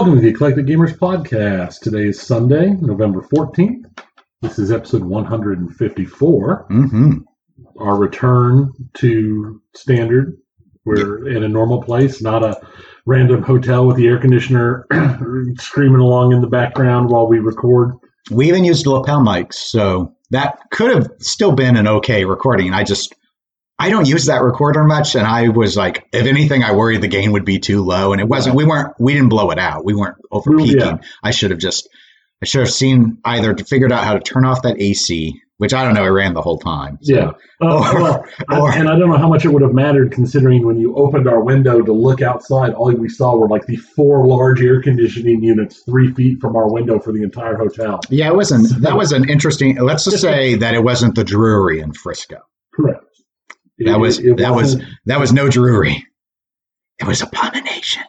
Welcome to the Eclectic Gamers Podcast. Today is Sunday, November 14th. This is episode 154. Mm-hmm. Our return to standard. We're in a normal place, not a random hotel with the air conditioner screaming along in the background while we record. We even used lapel mics, so that could have still been an okay recording. I just I don't use that recorder much, and I was like, if anything, I worried the gain would be too low, and it wasn't. We weren't. We didn't blow it out. We weren't over peaking. yeah. I should have just. I should have seen either figured out how to turn off that AC, which I don't know. I ran the whole time. so- Yeah. Uh, Or- well, I- and I don't know how much it would have mattered considering when you opened our window to look outside, all we saw were like the four large air conditioning units three feet from our window for the entire hotel. Yeah, it wasn't. That was an interesting. Let's just say that it wasn't the Drury in Frisco. Correct. That It- was it that was that was no Drury. It was abomination.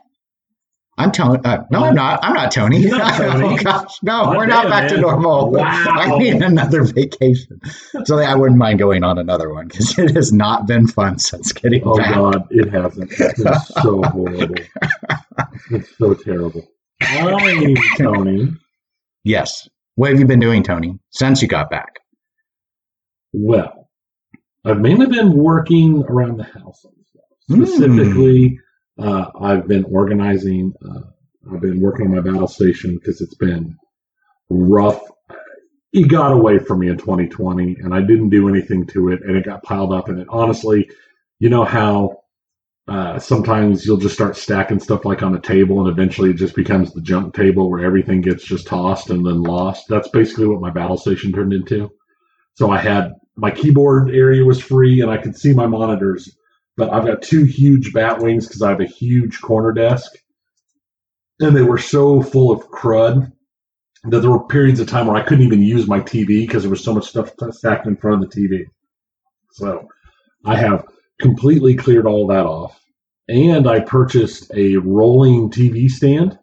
I'm Tony. Uh, no, I'm not. I'm not Tony. Not Tony. oh gosh, no, we're not back to normal. Wow. I need another vacation. So I wouldn't mind going on another one because it has not been fun since getting Oh back. God, it hasn't. It's been so horrible. It's so terrible. Hi, Tony. Yes. What have you been doing, Tony, since you got back? Well, I've mainly been working around the house. Specifically, uh, I've been organizing. Uh, I've been working on my battle station because it's been rough. It got away from me in 2020, and I didn't do anything to it, and it got piled up. And it honestly, you know how uh, sometimes you'll just start stacking stuff like on a table, and eventually it just becomes the junk table where everything gets just tossed and then lost. That's basically what my battle station turned into. So I had my keyboard area was free, and I could see my monitors. But I've got two huge bat wings because I have a huge corner desk, and they were so full of crud that there were periods of time where I couldn't even use my TV because there was so much stuff stacked in front of the TV. So I have completely cleared all that off. And I purchased a rolling TV stand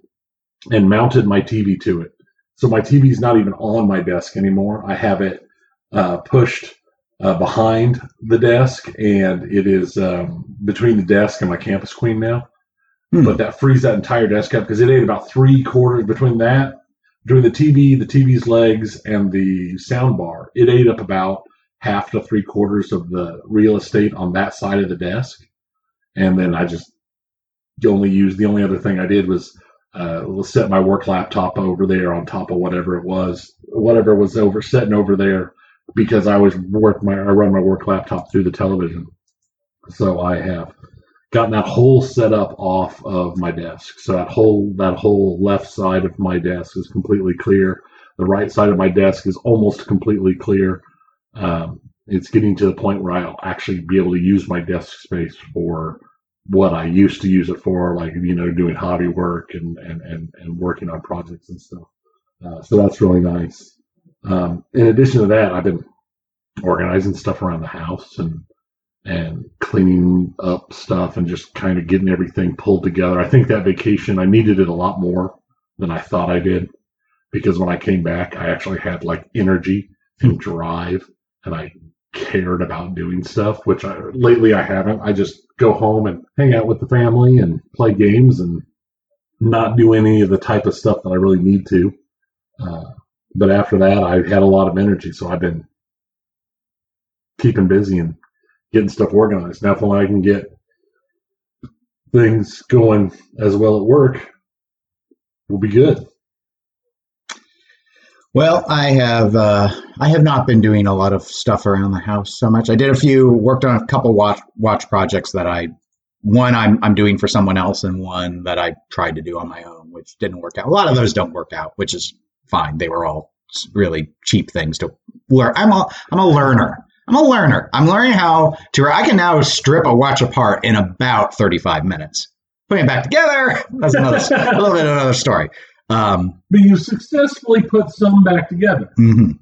and mounted my TV to it. So my TV is not even on my desk anymore. I have it uh, pushed uh, behind the desk, and it is um, between the desk and my Campus Queen now. Hmm. But that frees that entire desk up because it ate about three quarters between that, between the TV, the TV's legs, and the sound bar. It ate up about half to three quarters of the real estate on that side of the desk. And then I just only used the only other thing I did was uh, was set my work laptop over there on top of whatever it was, whatever was over sitting over there, because I was work my I run my work laptop through the television. So I have gotten that whole setup off of my desk. So that whole that whole left side of my desk is completely clear. The right side of my desk is almost completely clear. Um, it's getting to the point where I'll actually be able to use my desk space for what I used to use it for, like you know, doing hobby work and and and, and working on projects and stuff. Uh, so that's really nice. Um, in addition to that, I've been organizing stuff around the house and and cleaning up stuff and just kind of getting everything pulled together. I think that vacation I needed it a lot more than I thought I did because when I came back, I actually had like energy and drive and I cared about doing stuff, which I lately I haven't. I just go home and hang out with the family and play games and not do any of the type of stuff that I really need to. Uh, but after that, I had a lot of energy, so I've been keeping busy and getting stuff organized. Now, when I can get things going as well at work, we'll be good. Well, I have uh, I have not been doing a lot of stuff around the house so much. I did a few, worked on a couple watch watch projects that I one I'm I'm doing for someone else, and one that I tried to do on my own, which didn't work out. A lot of those don't work out, which is fine. They were all really cheap things to learn. I'm a I'm a learner. I'm a learner. I'm learning how to. I can now strip a watch apart in about 35 minutes. Putting it back together. That's another a little bit of another story. Um, But you successfully put some back together. hmm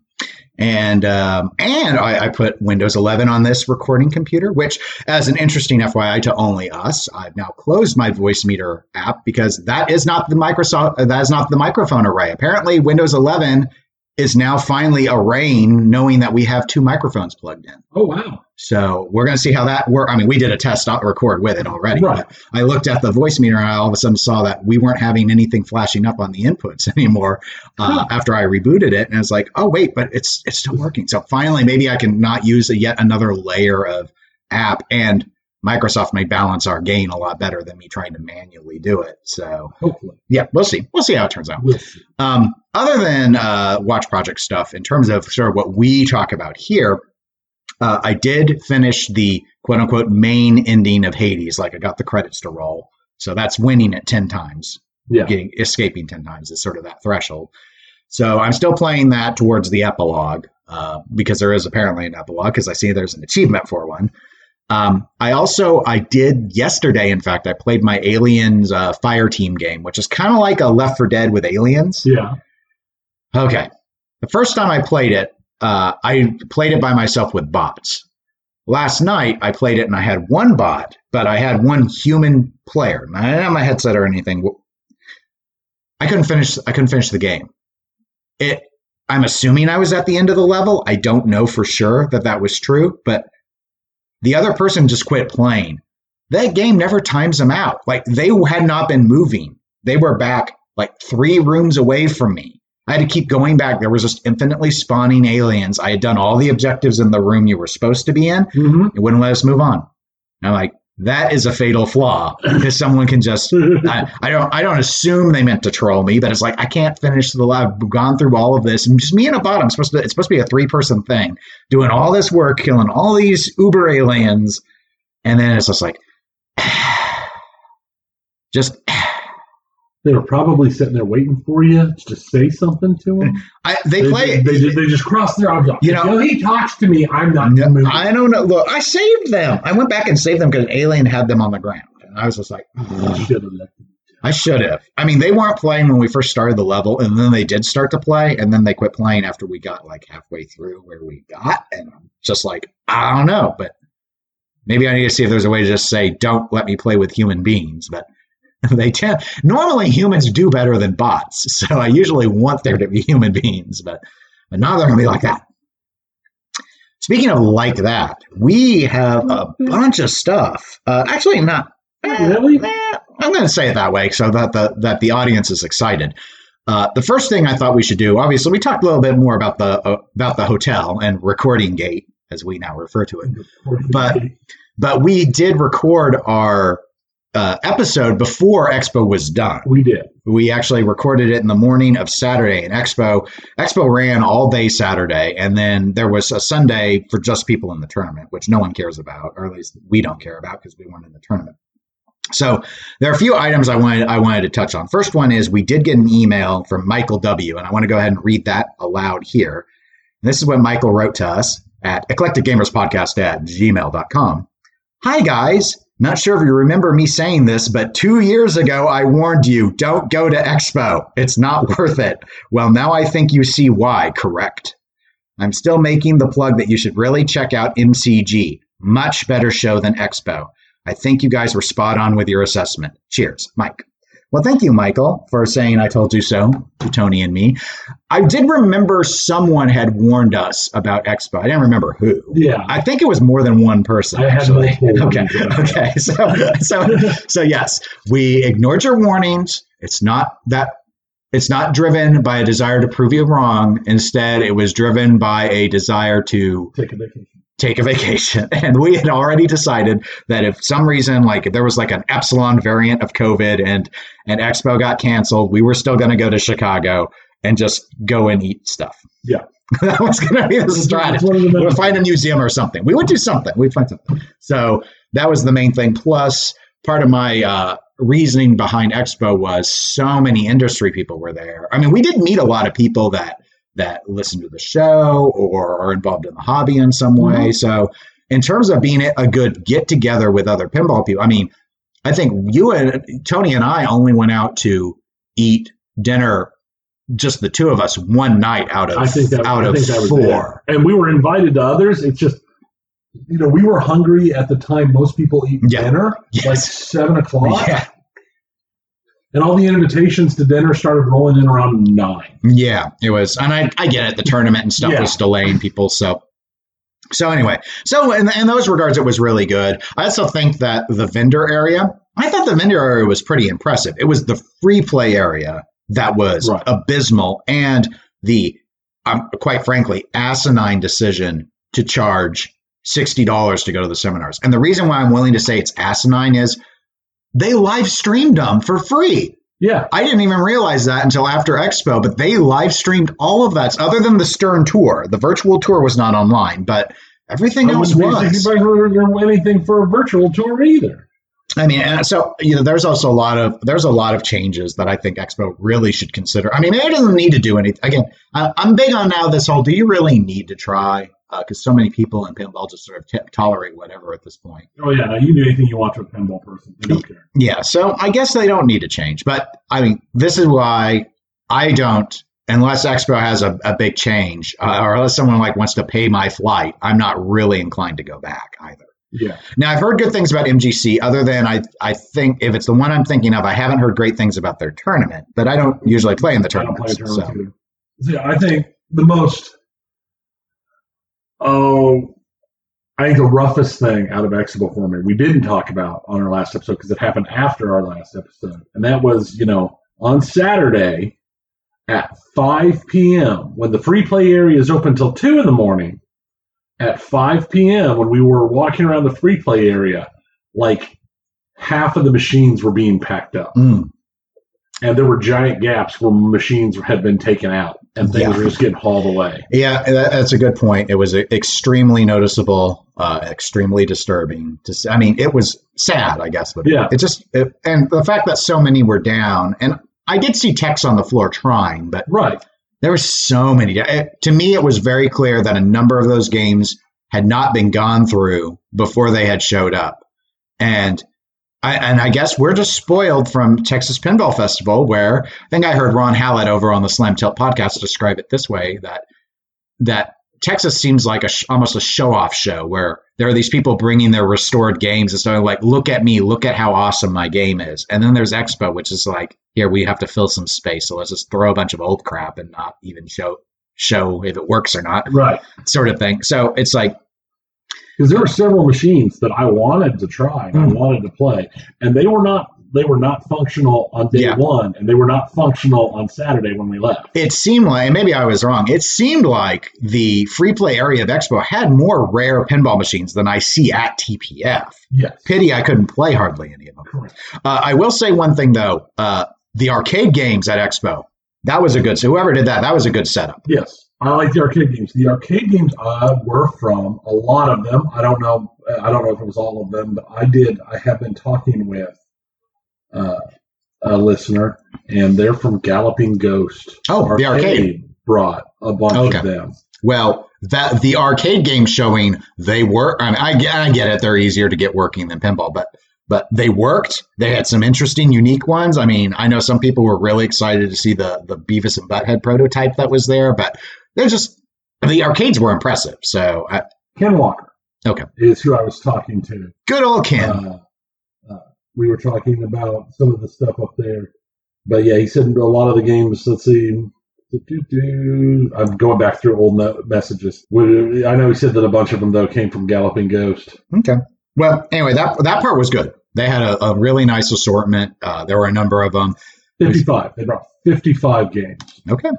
And um, and I, I put Windows 11 on this recording computer, which, as an interesting FYI to only us, I've now closed my Voicemeeter app because that is not the Microsoft. That is not the microphone array. Apparently, Windows 11 is now finally arraying, knowing that we have two microphones plugged in. Oh wow! So we're going to see how that works. I mean, we did a test record with it already. Right. I looked at the Voicemeeter and I all of a sudden saw that we weren't having anything flashing up on the inputs anymore uh, Huh. after I rebooted it. And I was like, oh wait, but it's it's still working. So finally, maybe I can not use a, yet another layer of app and Microsoft may balance our gain a lot better than me trying to manually do it. So Hopefully, yeah, we'll see. We'll see how it turns out. we'll. Um, other than uh, Watch Project stuff, in terms of sort of what we talk about here, uh, I did finish the quote unquote main ending of Hades. Like I got the credits to roll. So that's winning it 10 times, Yeah. getting escaping 10 times is sort of that threshold. So I'm still playing that towards the epilogue uh, because there is apparently an epilogue because I see there's an achievement for one. Um, I also I did yesterday. In fact, I played my Aliens uh, Fire Team game, which is kind of like a Left 4 Dead with aliens. Yeah. Okay. The first time I played it, uh, I played it by myself with bots. Last night, I played it and I had one bot, but I had one human player. I didn't have my headset or anything. I couldn't finish. I couldn't finish the game. It. I'm assuming I was at the end of the level. I don't know for sure that that was true, but the other person just quit playing. That game never times them out. Like they had not been moving. They were back like three rooms away from me. I had to keep going back. There was just infinitely spawning aliens. I had done all the objectives in the room you were supposed to be in. Mm-hmm. It wouldn't let us move on. And I'm like, that is a fatal flaw because someone can just. I, I don't. I don't assume they meant to troll me, but it's like I can't finish the lab. I've gone through all of this, and just me and a bot. I'm supposed to. It's supposed to be a three person thing, doing all this work, killing all these uber aliens, and then it's just like, just they were probably sitting there waiting for you to say something to them. I, they play. They, they, they just crossed their arms. You know- he talks to me. I'm not No. I don't know. Look, I saved them. I went back and saved them because an alien had them on the ground. And I was just like, I should have left. I should have. I mean, they weren't playing when we first started the level, and then they did start to play, and then they quit playing after we got like halfway through where we got. And I'm just like, I don't know, but maybe I need to see if there's a way to just say, don't let me play with human beings. But they tend normally humans do better than bots, so I usually want there to be human beings, but but now they're gonna be like that. Speaking of like that, we have a bunch of stuff. Uh, actually, not eh, Really? eh, I'm going to say it that way so that the that the audience is excited. Uh, the first thing I thought we should do, obviously, we talked a little bit more about the uh, about the hotel and recording gate, as we now refer to it. But- But we did record our uh, episode before Expo was done. we did. We actually recorded it in the morning of Saturday, and Expo Expo ran all day Saturday, and then there was a Sunday for just people in the tournament, which no one cares about, or at least we don't care about because we weren't in the tournament. So there are a few items I wanted I wanted to touch on. First one is we did get an email from Michael W, and I want to go ahead and read that aloud here. And this is what Michael wrote to us at eclecticgamerspodcast at gmail.com. Hi guys. Not sure if you remember me saying this, but two years ago I warned you don't go to Expo. It's not worth it. Well, now I think you see why, correct? I'm still making the plug that you should really check out MGC. Much better show than Expo. I think you guys were spot on with your assessment. Cheers, Mike. Well, thank you, Michael, for saying I told you so to Tony and me. I did remember someone had warned us about Expo. I didn't remember who. Yeah. I think it was more than one person. I had actually. multiple Okay. Okay. So, so, so yes, we ignored your warnings. It's not that. It's not driven by a desire to prove you wrong. Instead, it was driven by a desire to Take a vacation. Take a vacation. And we had already decided that if some reason, like if there was like an epsilon variant of COVID and and Expo got canceled, we were still going to go to Chicago and just go and eat stuff. Yeah. that was going to be the strategy. one of the We find a museum or something. We would do something. We'd find something. So that was the main thing. Plus, part of my uh, reasoning behind Expo was so many industry people were there. I mean, we did meet a lot of people that that listen to the show or are involved in the hobby in some mm-hmm. way. So, in terms of being a good get together with other pinball people, I mean, I think you and Tony and I only went out to eat dinner, just the two of us, one night out of I think that, out I of think four. And we were invited to others. It's just, you know, we were hungry at the time most people eat dinner, like seven o'clock. Yeah. And all the invitations to dinner started rolling in around nine. Yeah, it was, and I, I get it. The tournament and stuff Yeah. was delaying people, so so anyway, so in, in those regards, it was really good. I also think that the vendor area, I thought the vendor area was pretty impressive. It was the free play area that was Right. abysmal, and the um, quite frankly asinine decision to charge sixty dollars to go to the seminars. And the reason why I'm willing to say it's asinine is they live streamed them for free. Yeah, I didn't even realize that until after Expo, but they live streamed all of that other than the Stern tour. The virtual tour was not online, but everything I else was. 60 bucks for anything for a virtual tour either. I mean, so you know, there's also a lot of there's a lot of changes that I think Expo really should consider. I mean, maybe it doesn't need to do anything. Again, I, I'm big on now this whole. Do you really need to try? Because so many people in pinball just sort of t- tolerate whatever at this point. Oh yeah, no, you can do anything you want to a pinball person. They don't care. Yeah, so I guess they don't need to change. But I mean, this is why I don't, unless Expo has a, a big change, uh, or unless someone like wants to pay my flight, I'm not really inclined to go back either. Yeah, Now I've heard good things about MGC, other than I I think if it's the one I'm thinking of, I haven't heard great things about their tournament. But I don't usually play in the I don't play a tournament so. either. So, yeah, I think the most oh, I think the roughest thing out of Expo for me we didn't talk about on our last episode because it happened after our last episode, and that was you know on Saturday at 5 p.m. when the free play area is open till two in the morning. At 5 p.m. when we were walking around the free play area, like half of the machines were being packed up Mm, and there were giant gaps where machines had been taken out and things Yeah. were just getting hauled away. yeah, that, that's a good point. It was extremely noticeable, uh, extremely disturbing. To see. I mean, it was sad, I guess. But Yeah. it just it, and the fact that so many were down, and I did see techs on the floor trying, but Right. there were so many. It, to me, it was very clear that a number of those games had not been gone through before they had showed up, and I, and I guess we're just spoiled from Texas Pinball Festival, where I think I heard Ron Hallett over on the Slam Tilt podcast describe it this way: that that Texas seems like a sh- almost a show off show where there are these people bringing their restored games and starting like, look at me, look at how awesome my game is. And then there's Expo, which is like, here we have to fill some space, so let's just throw a bunch of old crap and not even show show if it works or not, Right. sort of thing. So it's like, Because there were several machines that I wanted to try and I Hmm. wanted to play, and they were not they were not functional on day Yeah. one, and they were not functional on Saturday when we left. it seemed like, and maybe I was wrong. It seemed like the free play area of Expo had more rare pinball machines than I see at TPF. Yes. Pity I couldn't play hardly any of them. Correct. Uh, I will say one thing though: uh, the arcade games at Expo that was a good. So whoever did that, that was a good setup. Yes. I like the arcade games. The arcade games uh, were from a lot of them. I don't know. I don't know if it was all of them, but I did. I have been talking with uh, a listener, and they're from Galloping Ghost. Oh, the arcade. brought a bunch Okay. of them. Well, that the arcade game showing they work. I mean, I, get- I get it; they're easier to get working than pinball, but but they worked. They had some interesting, unique ones. I mean, I know some people were really excited to see the the Beavis and Butthead prototype that was there, but they're just the arcades were impressive. So, I, Ken Walker. Okay. Is who I was talking to. good old Ken. Uh, uh, we were talking about some of the stuff up there. But yeah, he said a lot of the games, let's see. I'm going back through old messages. I know he said that a bunch of them, though, came from Galloping Ghost. Okay. Well, anyway, that that part was good. They had a, a really nice assortment. Uh, there were a number of them. 55. They brought 55 games. Okay.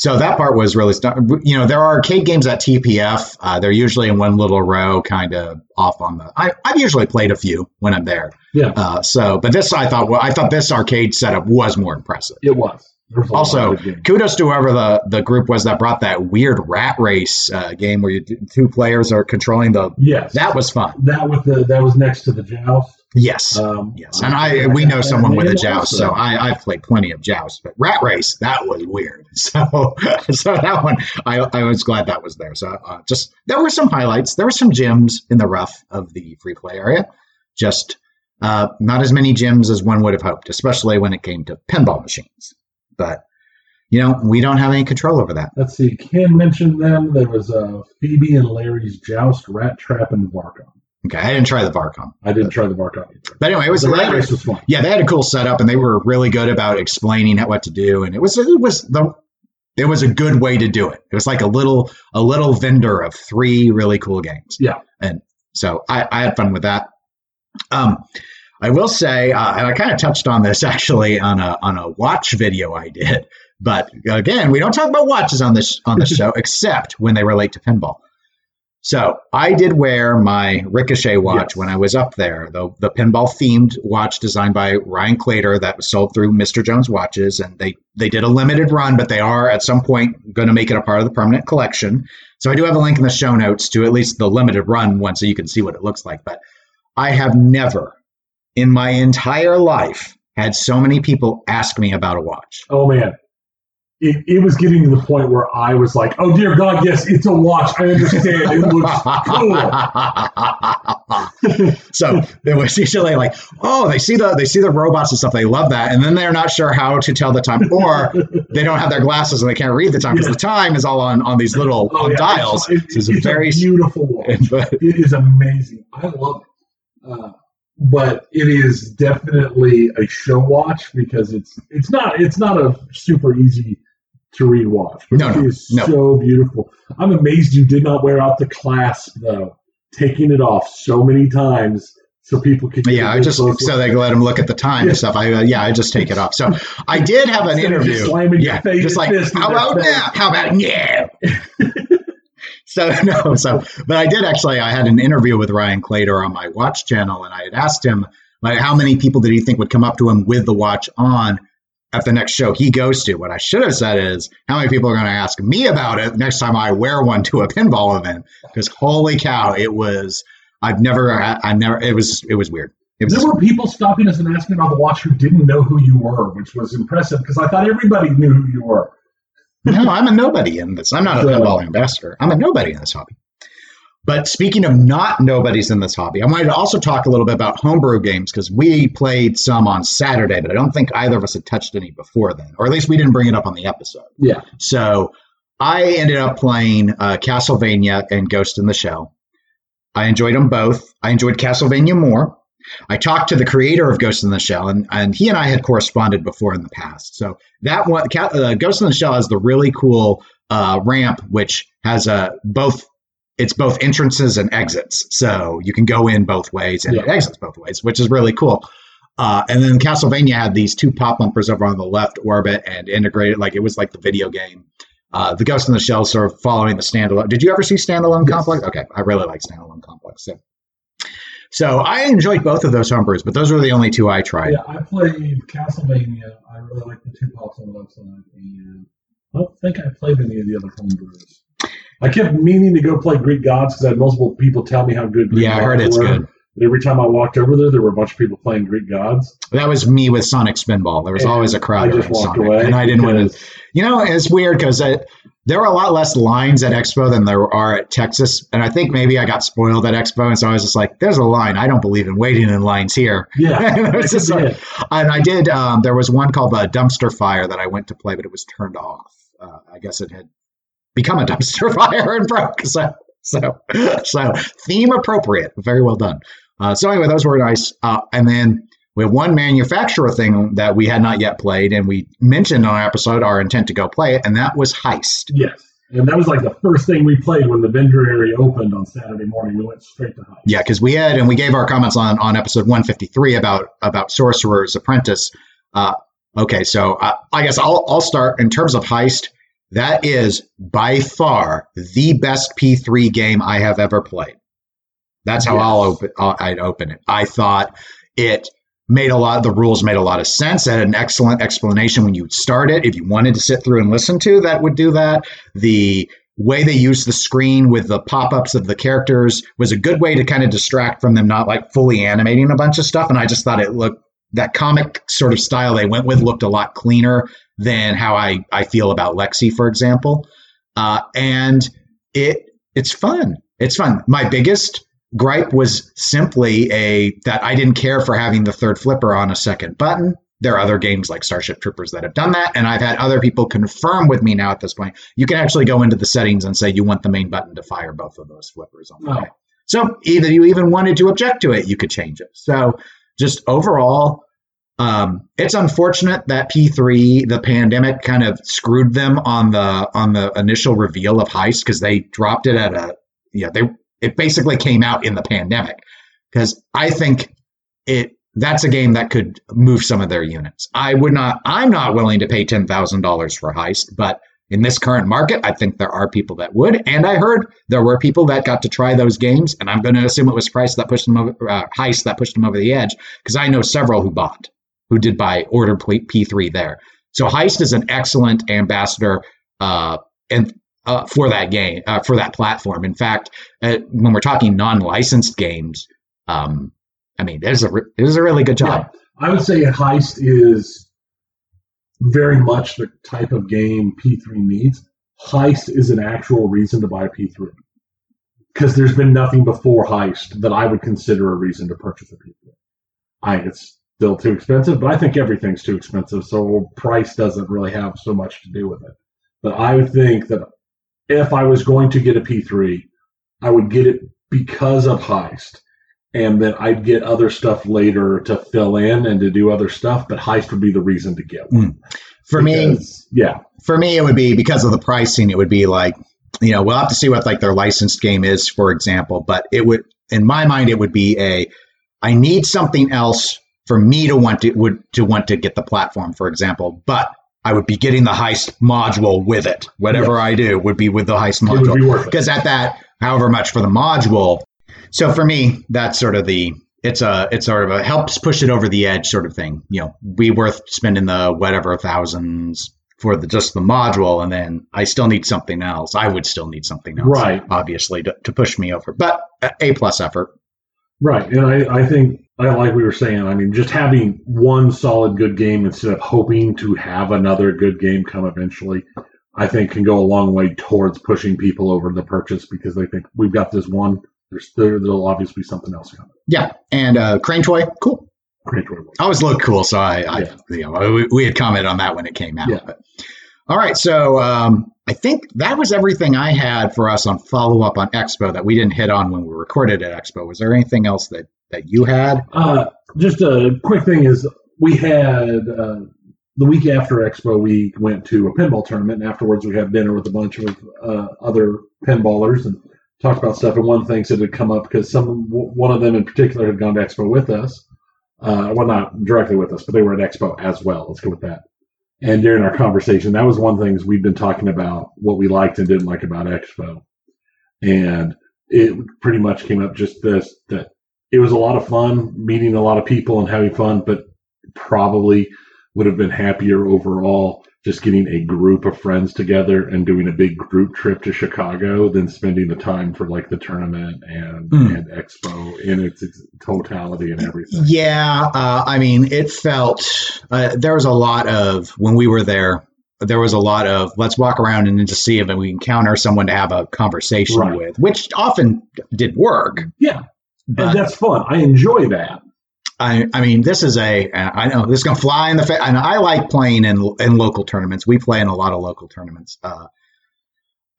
So that part was really, stu- you know, there are arcade games at TPF. Uh, they're usually in one little row, kind of off on the. I, I've usually played a few when I'm there. Yeah, Uh, so, but this I thought, well, I thought this arcade setup was more impressive. it was. There was a lot Also, of good games. kudos to whoever the, the group was that brought that weird rat race uh, game where you two players are controlling the. Yes. That was fun. that with the that was next to the joust. Yes. Um, Yes, and I we know got someone that with a joust, so I I've played plenty of joust, but Rat Race that was weird. So so that one I I was glad that was there. So uh, just there were some highlights. There were some gems in the rough of the free play area. Just uh, not as many gems as one would have hoped, especially when it came to pinball machines. But you know we don't have any control over that. Let's see. Ken mentioned them. There was uh, Phoebe and Larry's Joust, Rat Trap, and Varkon. Okay, I didn't try the Varkon. I didn't try the Varkon. But anyway, it was the they rat race was fun. yeah, they had a cool setup, and they were really good about explaining what to do, and it was it was the it was a good way to do it. It was like a little a little vendor of three really cool games. Yeah. and so I, I had fun with that. Um, I will say, uh, and I kind of touched on this actually on a on a watch video I did, but again, we don't talk about watches on this on this show except when they relate to pinball. So I did wear my Ricochet watch Yes. when I was up there, the the pinball themed watch designed by Ryan Clater that was sold through Mr. Jones Watches, and they they did a limited run, but they are at some point going to make it a part of the permanent collection. So I do have a link in the show notes to at least the limited run one, so you can see what it looks like. But I have never in my entire life had so many people ask me about a watch. Oh man. It, it was getting to the point where I was like, oh dear God, yes, it's a watch. I understand. It looks cool. so it was usually like, oh, they see the they see the robots and stuff. They love that, and then they're not sure how to tell the time, or they don't have their glasses and they can't read the time because Yeah. the time is all on on these little Oh, on yeah, dials. It's, it's it's a very a beautiful watch. but It is amazing. I love it. Uh, but it is definitely a show watch because it's it's not it's not a super easy to read watch. But No, no, is no. so beautiful. I'm amazed you did not wear out the clasp though, taking it off so many times so people could. yeah, I just so look. they let them look at the time Yeah. and stuff. I uh, yeah, I just take it off. So I did have an just interview. slamming Yeah, face- just like how about face. now? How about no? so no, so but I did actually. I had an interview with Ryan Clater on my watch channel, and I had asked him like how many people did he think would come up to him with the watch on at the next show he goes to. What I should have said is how many people are going to ask me about it next time I wear one to a pinball event? Because holy cow, it was. I've never. I never. It was. It was weird. It was. There were people stopping us and asking about the watch who didn't know who you were, which was impressive because I thought everybody knew who you were. no, I'm a nobody in this. I'm not a pinball ambassador. I'm a nobody in this hobby. But speaking of not nobodies in this hobby, I wanted to also talk a little bit about homebrew games because we played some on Saturday, but I don't think either of us had touched any before then, or at least we didn't bring it up on the episode. Yeah. So I ended up playing uh, Castlevania and Ghost in the Shell. I enjoyed them both. I enjoyed Castlevania more. I talked to the creator of Ghost in the Shell, and, and he and I had corresponded before in the past. So that one, uh, Ghost in the Shell has the really cool uh, ramp, which has a both. It's both entrances and exits, so you can go in both ways and it exits both ways, which is really cool. Uh, and then Castlevania had these two pop bumpers over on the left orbit and integrated like it was like the video game. Uh, the Ghost in the Shell sort of following the standalone. Did you ever see Standalone Yes. Complex? Okay, I really like Standalone Complex. So. so I enjoyed both of those homebrews, but those were the only two I tried. Yeah, I played Castlevania. I really like the two pops on the left side, and I don't think I played any of the other homebrews. I kept meaning to go play Greek Gods because I had multiple people tell me how good. Greek Yeah, I heard it's were. good. Every time I walked over there, there were a bunch of people playing Greek Gods. That was me with Sonic Spinball. There was And always a crowd I just walked Sonic, away, and I didn't want to. You know, it's weird because there were a lot less lines at Expo than there are at Texas, and I think maybe I got spoiled at Expo, and so I was just like, "There's a line. I don't believe in waiting in lines here." Yeah, And it was that just And I did. Um, there was one called the Dumpster Fire that I went to play, but it was turned off. Uh, I guess it had become a dumpster fire and broke. So, so, so theme appropriate. Very well done. Uh, so anyway, those were nice. Uh, and then we have one manufacturer thing that we had not yet played, and we mentioned on our episode our intent to go play it, and that was Heist. Yes. And that was like the first thing we played when the vendor area opened on Saturday morning. We went straight to Heist. Yeah, because we had and we gave our comments on on episode 153 about about Sorcerer's Apprentice. Uh, okay, so uh, I guess I'll I'll start in terms of heist. That is by far the best P3 game I have ever played. That's how Yes. I'll open. I'll, I'd open it. I thought it made a lot. The rules made a lot of sense. It had an excellent explanation when you start it. If you wanted to sit through and listen to, that would do that. The way they used the screen with the pop-ups of the characters was a good way to kind of distract from them not like fully animating a bunch of stuff. And I just thought it looked that comic sort of style they went with looked a lot cleaner than how I, I feel about Lexy, for example. Uh, and it it's fun. It's fun. My biggest gripe was simply a that I didn't care for having the third flipper on a second button. There are other games like Starship Troopers that have done that, and I've had other people confirm with me now at this point. You can actually go into the settings and say you want the main button to fire both of those flippers on the Oh. So either you even wanted to object to it, you could change it. So just overall, um, it's unfortunate that P3, the pandemic, kind of screwed them on the on the initial reveal of Heist because they dropped it at a yeah they it basically came out in the pandemic because I think it that's a game that could move some of their units. I would not. I'm not willing to pay ten thousand dollars for Heist, but in this current market, I think there are people that would. And I heard there were people that got to try those games, and I'm going to assume it was price that pushed them over uh, Heist that pushed them over the edge because I know several who bought who did buy order P3 there. So Heist is an excellent ambassador uh, and uh, for that game uh, for that platform. In fact, uh, when we're talking non-licensed games, um, I mean, there's a it is a really good job. Yeah. I would say Heist is very much the type of game P3 needs. Heist is an actual reason to buy P3 because there's been nothing before Heist that I would consider a reason to purchase a P3. I it's still too expensive, but I think everything's too expensive, so price doesn't really have so much to do with it. But I would think that if I was going to get a P3, I would get it because of Heist, and then I'd get other stuff later to fill in and to do other stuff. But Heist would be the reason to get one. Mm. For because, me, yeah. For me, it would be because of the pricing. It would be like, you know, we'll have to see what like their licensed game is, for example. But it would, in my mind, it would be a, I need something else for me to want to would to want to get the platform, for example. But I would be getting the heist module with it. Whatever yes. I do would be with the heist module. Because at that, however much for the module. So for me, that's sort of the it's a it's sort of a helps push it over the edge sort of thing. You know, be worth spending the whatever thousands for the just the module, and then I still need something else. I would still need something else, right? Obviously, to, to push me over, but a plus effort. Right, and I, I think like we were saying, I mean, just having one solid good game instead of hoping to have another good game come eventually, I think can go a long way towards pushing people over the purchase because they think we've got this one. There's there, will obviously be something else coming. Yeah, and uh, Crane Toy, cool. Crane Toy always looked cool, so I, I yeah. you know, we, we, had commented on that when it came out. Yeah. But. All right, so um, I think that was everything I had for us on follow up on Expo that we didn't hit on when we recorded at Expo. Was there anything else that that you had? Uh, just a quick thing is we had uh, the week after Expo, we went to a pinball tournament, and afterwards we had dinner with a bunch of uh, other pinballers and talked about stuff. And one thing that had come up because some one of them in particular had gone to Expo with us. Uh, well, not directly with us, but they were at Expo as well. Let's go with that. And during our conversation, that was one of the things we've been talking about what we liked and didn't like about Expo. And it pretty much came up just this that it was a lot of fun meeting a lot of people and having fun, but probably would have been happier overall just getting a group of friends together and doing a big group trip to Chicago than spending the time for like the tournament and, mm. and expo in its, its, totality and everything. Yeah. Uh, I mean, it felt, uh, there was a lot of, when we were there, there was a lot of let's walk around and just see if we encounter someone to have a conversation right. with, which often did work. Yeah. But, and that's fun. I enjoy that. I, I mean, this is a. I know this is gonna fly in the face. And I like playing in in local tournaments. We play in a lot of local tournaments. Uh,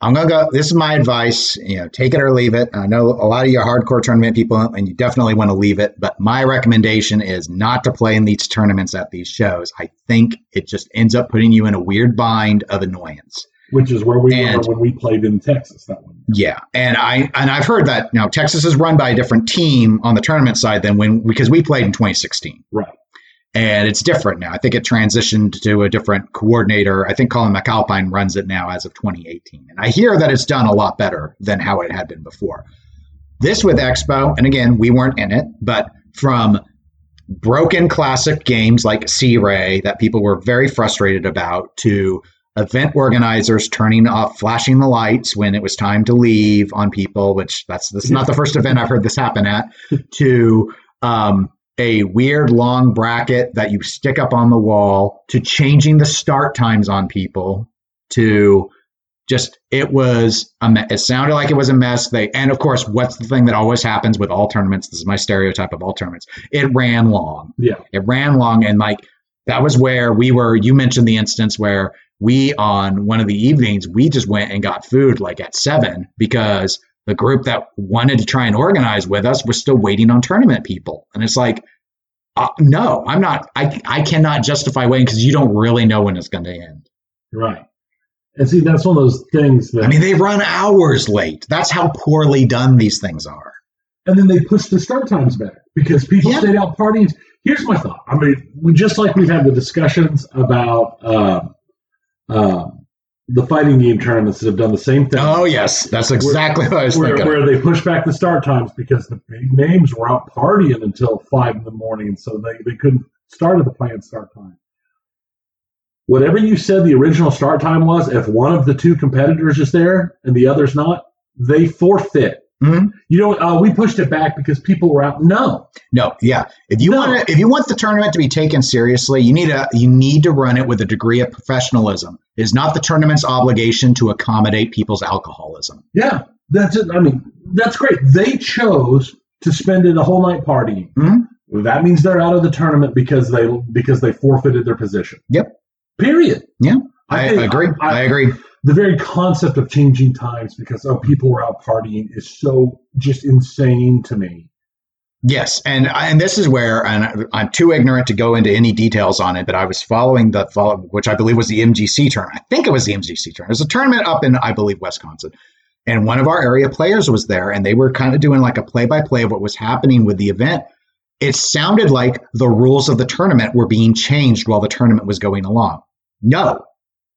I'm gonna go. This is my advice. You know, take it or leave it. I know a lot of your hardcore tournament people, and you definitely want to leave it. But my recommendation is not to play in these tournaments at these shows. I think it just ends up putting you in a weird bind of annoyance which is where we and, were when we played in Texas that one. Yeah, and I and I've heard that you now Texas is run by a different team on the tournament side than when because we played in 2016. Right. And it's different now. I think it transitioned to a different coordinator. I think Colin McAlpine runs it now as of 2018. And I hear that it's done a lot better than how it had been before. This with Expo, and again, we weren't in it, but from broken classic games like Sea Ray that people were very frustrated about to event organizers turning off flashing the lights when it was time to leave on people which that's this is not the first event i've heard this happen at to um, a weird long bracket that you stick up on the wall to changing the start times on people to just it was a me- it sounded like it was a mess. They and of course what's the thing that always happens with all tournaments this is my stereotype of all tournaments it ran long. Yeah. It ran long and like that was where we were you mentioned the instance where we on one of the evenings we just went and got food like at seven because the group that wanted to try and organize with us was still waiting on tournament people. And it's like, uh, no, I'm not. I I cannot justify waiting because you don't really know when it's going to end. Right. And see, that's one of those things that I mean, they run hours late. That's how poorly done these things are. and then they push the start times back because people Yeah. stayed out partying. Here's my thought. I mean, we just like we've had the discussions about um, um, the fighting game tournaments that have done the same thing. Oh yes, that's exactly what I was where, thinking. where they push back the start times because the big names were out partying until five in the morning, so they, they couldn't start at the planned start time. Whatever you said the original start time was, if one of the two competitors is there and the other's not, they forfeit. Mhm. You know, uh, we pushed it back because people were out. No, No, yeah. If you No. want to, if you want the tournament to be taken seriously, you need to you need to run it with a degree of professionalism. It is not the tournament's obligation to accommodate people's alcoholism. yeah, that's it. I mean, that's great. They chose to spend it a whole night partying. Mhm. That means they're out of the tournament because they because they forfeited their position. Yep. Period. Yeah, I, think- agree. I, agree. The very concept of changing times because oh people were out partying is so just insane to me. Yes, and and this is where, and I'm too ignorant to go into any details on it, but I was following the follow, which I believe was the MGC tournament. I think it was the MGC tournament. It was a tournament up in, I believe, Wisconsin, and one of our area players was there, and they were kind of doing like a play-by-play of what was happening with the event. It sounded like the rules of the tournament were being changed while the tournament was going along. No,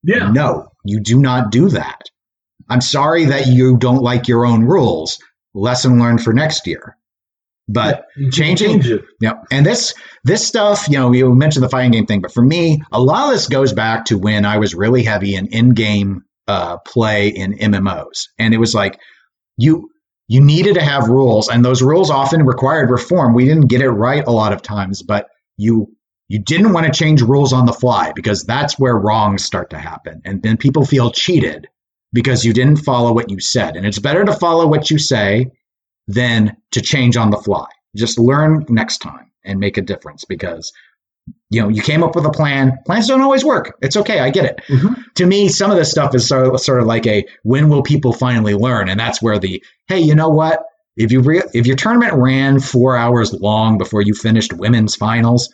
Yeah. no, you do not do that. I'm sorry that you don't like your own rules. Lesson learned for next year. But can't changing- change it. yeah, and this this stuff, you know, you mentioned the fighting game thing, but for me, a lot of this goes back to when I was really heavy in in-game uh, play in MMOs, and it was like you you needed to have rules, and those rules often required reform. We didn't get it right a lot of times, but you you didn't want to change rules on the fly because that's where wrongs start to happen, and then people feel cheated because you didn't follow what you said, and it's better to follow what you say than to change on the fly. Just learn next time and make a difference because you know you came up with a plan. Plans don't always work. It's okay. I get it. Mhm. To me, some of this stuff is sort of, sort of like a when will people finally learn? And that's where the hey, you know what? If you re- if your tournament ran four hours long before you finished women's finals,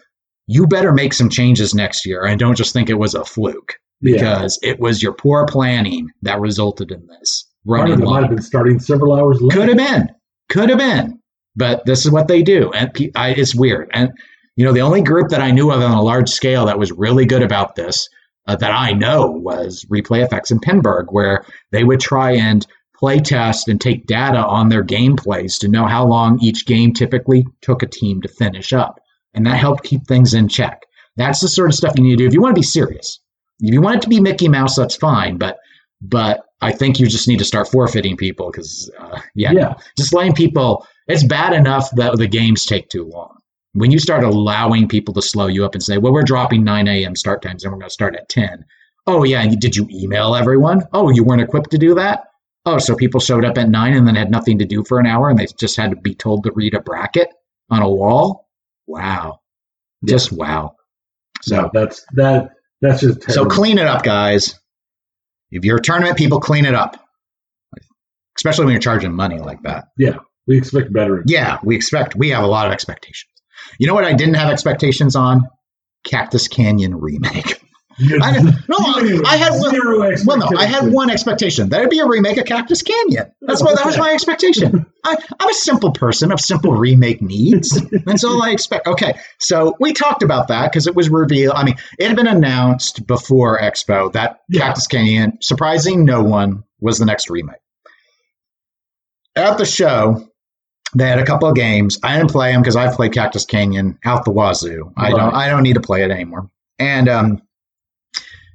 you better make some changes next year and don't just think it was a fluke Yeah. because it was your poor planning that resulted in this running it might have been starting several hours late. Could have been. Could have been. But this is what they do. And I, it's weird. And, you know, the only group that I knew of on a large scale that was really good about this, uh, that I know, was Replay FX in Pinburgh, where they would try and play test and take data on their gameplays to know how long each game typically took a team to finish up. And that helped keep things in check. That's the sort of stuff you need to do if you want to be serious. If you want it to be Mickey Mouse, that's fine. But but I think you just need to start forfeiting people because, uh, yeah, Yeah. just letting people. It's bad enough that the games take too long. When you start allowing people to slow you up and say, "Well, we're dropping 9 a.m. start times and we're going to start at 10," oh yeah, and did you email everyone? Oh, you weren't equipped to do that. Oh, so people showed up at nine and then had nothing to do for an hour, and they just had to be told to read a bracket on a wall. Wow, just wow. So So that's that. That's just so clean it up, guys. If you're a tournament, people clean it up. Especially when you're charging money like that. Yeah, we expect better. Yeah, we expect we have a lot of expectations. You know what I didn't have expectations on? Cactus Canyon remake. I, no, I, I had one, well, no, I had one expectation. That'd be a remake of Cactus Canyon. That's what that was my expectation. I, I'm a simple person of simple remake needs. That's all I expect. Okay, so we talked about that because it was revealed. I mean, it had been announced before Expo that Yeah. Cactus Canyon, surprising no one, was the next remake. At the show, they had a couple of games. I didn't play them because I've played Cactus Canyon out the wazoo. I don't. I don't need to play it anymore. And um,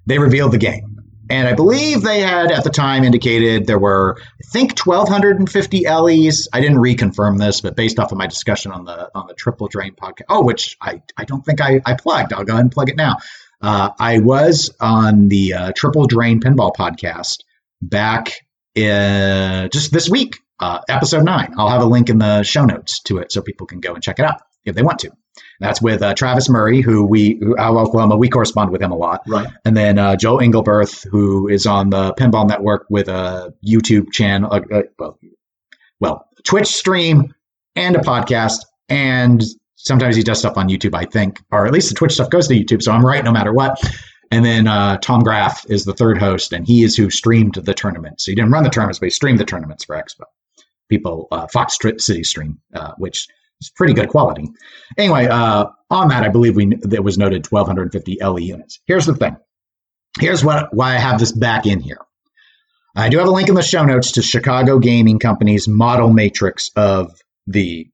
they revealed the game. And I believe they had at the time indicated there were, I think, 1,250 LEs. I didn't reconfirm this, but based off of my discussion on the on the Triple Drain podcast, oh, which I, I don't think I, I plugged. I'll go ahead and plug it now. Uh, I was on the uh, Triple Drain Pinball podcast back in, just this week, uh, episode nine. I'll have a link in the show notes to it so people can go and check it out if they want to. That's with uh, Travis Murray, who we who, out of Oklahoma. We correspond with him a lot right. and then uh, Joe Engelberth, who is on the Pinball Network with a YouTube channel, uh, uh, well, well, Twitch stream and a podcast. And sometimes he does stuff on YouTube, I think, or at least the Twitch stuff goes to YouTube. So I'm right no matter what. And then uh, Tom Graff is the third host, and he is who streamed the tournament. So he didn't run the tournaments, but he streamed the tournaments for Expo. People, uh, Fox City stream, uh, which is pretty good quality. Anyway, uh, on that, I believe we there was noted 1,250 LE units. Here's the thing. Here's what why I have this back in here. I do have a link in the show notes to Chicago Gaming Company's model matrix of the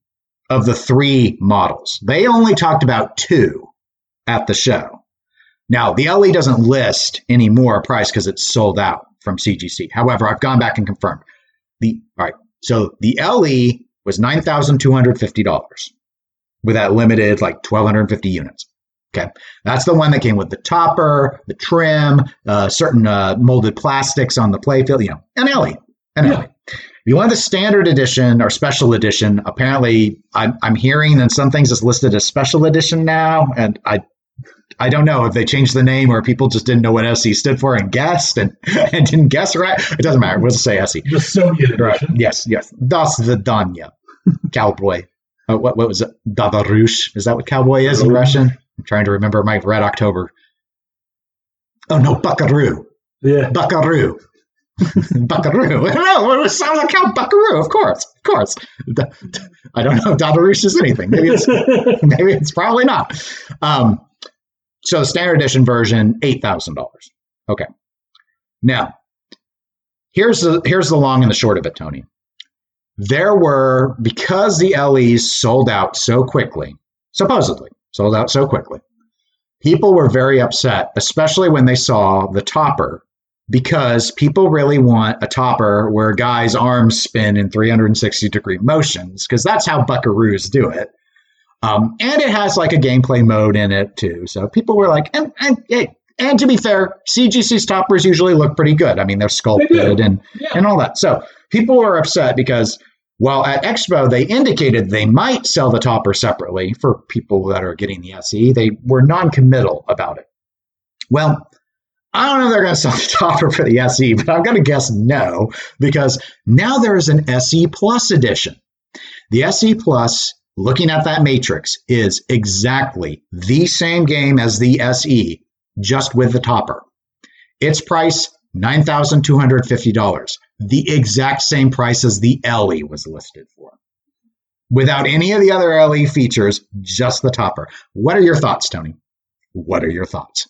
of the three models. They only talked about two at the show. Now, the LE doesn't list any more price because it's sold out from CGC. However, I've gone back and confirmed. The all right, so the LE was nine thousand two hundred fifty dollars with that limited like twelve hundred fifty units. Okay, that's the one that came with the topper, the trim, uh, certain uh, molded plastics on the playfield. You know, an LE, an yeah. LE. If you want the standard edition or special edition, apparently I'm, I'm hearing that some things is listed as special edition now, and I I don't know if they changed the name or people just didn't know what SE stood for and guessed and, and didn't guess right. It doesn't matter. We'll just say SE. The Soviet right. Yes, yes. Das Danya. Cowboy. Oh, what, what was it? Dadarush. Is that what cowboy is in Russian? I'm trying to remember my Red October. Oh, no, Buckaroo. Yeah. Buckaroo. buckaroo. No, it sounds like Count Buckaroo, of course. Of course. I don't know if Dadarush is anything. Maybe it's maybe it's probably not. Um, so the standard edition version, eight thousand dollars. Okay. Now, here's the here's the long and the short of it, Tony. There were because the LEs sold out so quickly, supposedly sold out so quickly. People were very upset, especially when they saw the topper, because people really want a topper where guys' arms spin in 360 degree motions, because that's how buckaroos do it. Um, and it has like a gameplay mode in it too. So people were like, and, and, and to be fair, CGC's toppers usually look pretty good. I mean, they're sculpted they and, yeah. and all that. So people were upset because while at Expo they indicated they might sell the topper separately for people that are getting the SE, they were non-committal about it. Well, I don't know if they're going to sell the topper for the SE, but I'm going to guess no because now there is an SE Plus edition. The SE Plus looking at that matrix is exactly the same game as the SE, just with the topper. Its price, $9,250, the exact same price as the LE was listed for. Without any of the other LE features, just the topper. What are your thoughts, Tony? What are your thoughts?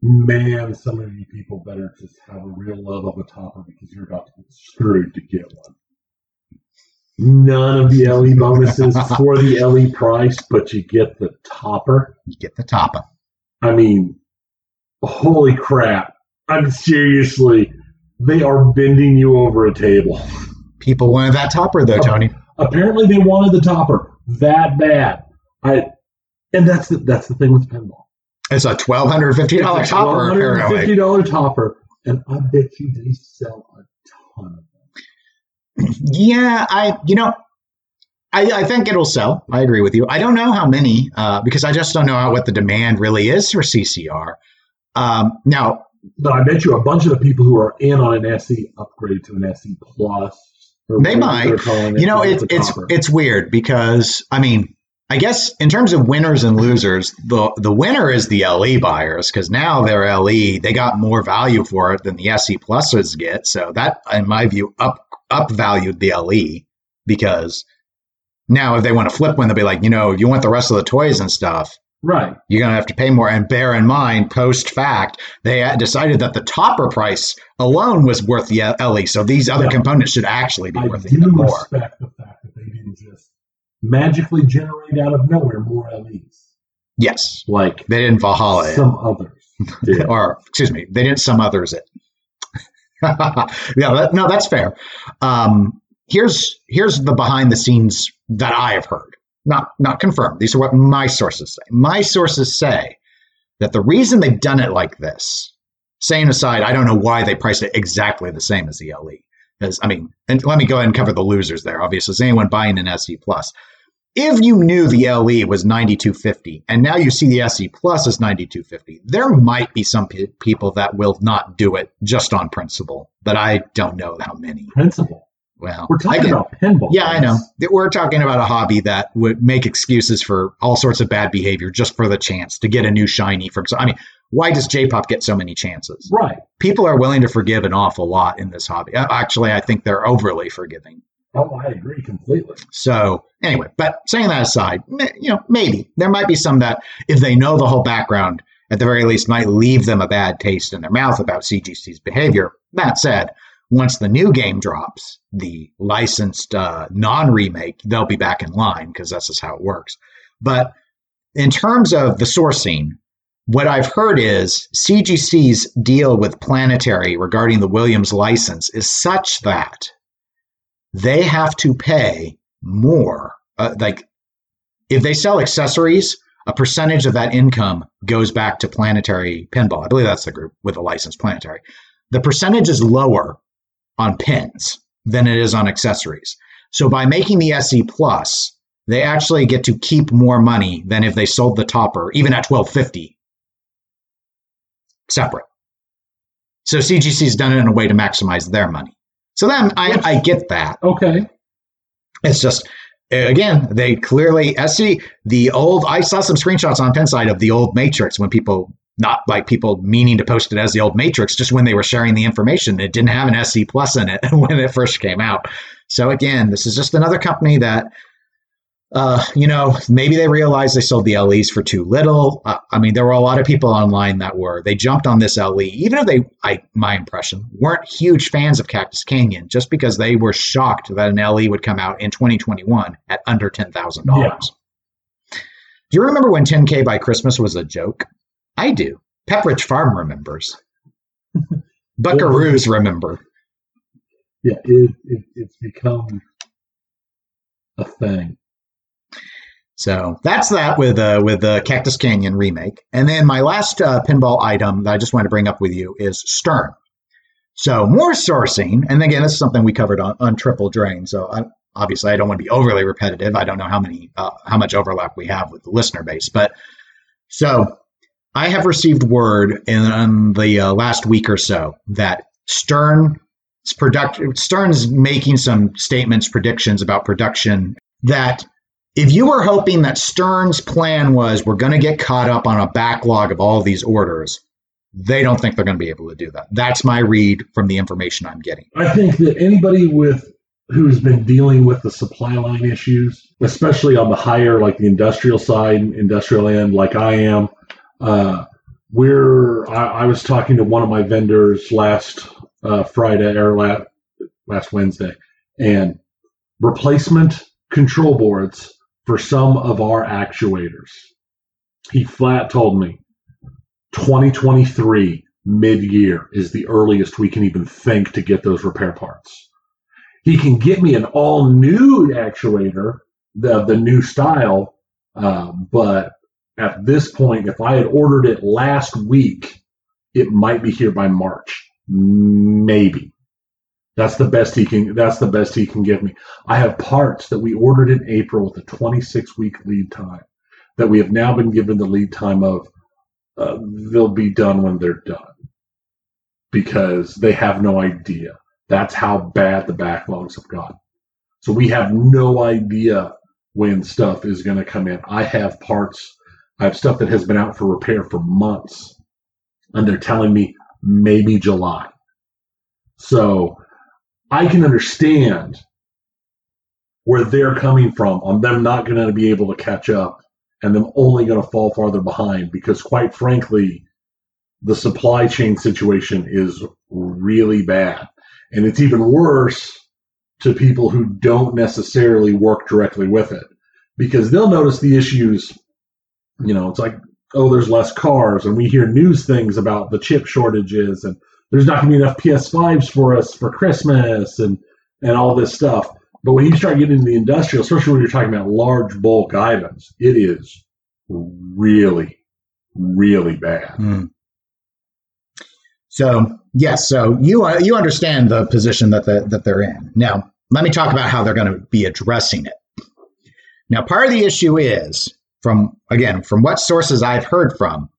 Man, some of you people better just have a real love of a topper because you're about to get screwed to get one none of the LE bonuses for the LE price, but you get the topper. You get the topper. I mean, holy crap. I'm seriously, they are bending you over a table. People wanted that topper though, Tony. apparently they wanted the topper that bad. I and that's the that's the thing with pinball. It's a twelve hundred fifty dollar topper. Twelve hundred fifty dollar topper, and I bet you they sell a ton of yeah, I you know, I, I think it'll sell. I agree with you. I don't know how many uh, because I just don't know how, what the demand really is for CCR. Um, now, but I bet you a bunch of the people who are in on an SE upgrade to an SE plus. They might. You know, it, it's it's weird because I mean, I guess in terms of winners and losers, the the winner is the LE buyers because now they're LE. They got more value for it than the SE pluses get. So that, in my view, up upvalued the LE because now if they want to flip one, they'll be like, you know, you want the rest of the toys and stuff. Right. You're going to have to pay more. And bear in mind, post fact, they decided that the topper price alone was worth the LE. So these other yeah. components should actually be I worth even more. I respect the fact that they didn't just magically generate out of nowhere more LEs. Yes. Like they didn't Valhalla some it. others. or, excuse me, they didn't some others it. yeah, that, no, that's fair. Um, here's here's the behind the scenes that I have heard, not not confirmed. These are what my sources say. My sources say that the reason they've done it like this, saying aside, I don't know why they priced it exactly the same as the LE. Because I mean, and let me go ahead and cover the losers there. Obviously, is anyone buying an SE plus? If you knew the LE was 9250 and now you see the SE Plus is 9250, there might be some pe- people that will not do it just on principle, but I don't know how many. Principle. Well, We're talking about pinball. yeah, I know. We're talking about a hobby that would make excuses for all sorts of bad behavior just for the chance to get a new shiny. from. example, I mean, why does J-pop get so many chances? Right. People are willing to forgive an awful lot in this hobby. Actually, I think they're overly forgiving. Oh, I agree completely. So anyway, but saying that aside, you know, maybe there might be some that, if they know the whole background, at the very least, might leave them a bad taste in their mouth about CGC's behavior. That said, once the new game drops, the licensed uh, non-remake, they'll be back in line because that's just how it works. But in terms of the sourcing, what I've heard is CGC's deal with Planetary regarding the Williams license is such that they have to pay more. Uh, like, if they sell accessories, a percentage of that income goes back to Planetary Pinball. I believe that's the group with a license, Planetary. The percentage is lower on pins than it is on accessories. So by making the SE Plus, they actually get to keep more money than if they sold the topper, even at 1250 separate. So CGC's done it in a way to maximize their money. So then I, I get that. Okay. It's just again, they clearly SC the old I saw some screenshots on Pinside of the old Matrix when people not like people meaning to post it as the old Matrix, just when they were sharing the information. It didn't have an SE plus in it when it first came out. So again, this is just another company that uh, you know, maybe they realized they sold the LEs for too little. Uh, I mean, there were a lot of people online that were they jumped on this LE, even if they, I my impression, weren't huge fans of Cactus Canyon, just because they were shocked that an LE would come out in 2021 at under ten thousand Yeah. dollars. Do you remember when 10K by Christmas was a joke? I do. Pepperidge Farm remembers. Buckaroos remember. Yeah, it, it it's become a thing. So that's that with uh, with the Cactus Canyon remake. And then my last uh, pinball item that I just want to bring up with you is Stern. So more sourcing, and again, this is something we covered on, on Triple Drain. So I, obviously, I don't want to be overly repetitive. I don't know how many uh, how much overlap we have with the listener base, but so I have received word in, in the uh, last week or so that Stern product Stern's making some statements, predictions about production that if you were hoping that Stern's plan was we're going to get caught up on a backlog of all these orders, they don't think they're going to be able to do that. That's my read from the information I'm getting. I think that anybody with who's been dealing with the supply line issues, especially on the higher, like the industrial side, industrial end, like I am, uh, we're. I, I was talking to one of my vendors last uh, Friday or last last Wednesday, and replacement control boards for some of our actuators. He flat told me 2023 mid year is the earliest we can even think to get those repair parts. He can get me an all new actuator, the, the new style, uh, but at this point, if I had ordered it last week, it might be here by March. Maybe. That's the best he can. That's the best he can give me. I have parts that we ordered in April with a 26 week lead time that we have now been given the lead time of. Uh, they'll be done when they're done because they have no idea. That's how bad the backlogs have gotten. So we have no idea when stuff is going to come in. I have parts. I have stuff that has been out for repair for months, and they're telling me maybe July. So I can understand where they're coming from on them not going to be able to catch up and them only going to fall farther behind because quite frankly the supply chain situation is really bad. And it's even worse to people who don't necessarily work directly with it because they'll notice the issues. You know it's like oh there's less cars and we hear news things about the chip shortages and there's not going to be enough PS5s for us for Christmas and and all this stuff. But when you start getting into the industrial, especially when you're talking about large bulk items, it is really, really bad. Hmm. So yes, so you uh, you understand the position that the, that they're in. Now, let me talk about how they're going to be addressing it. Now, part of the issue is from again from what sources I've heard from.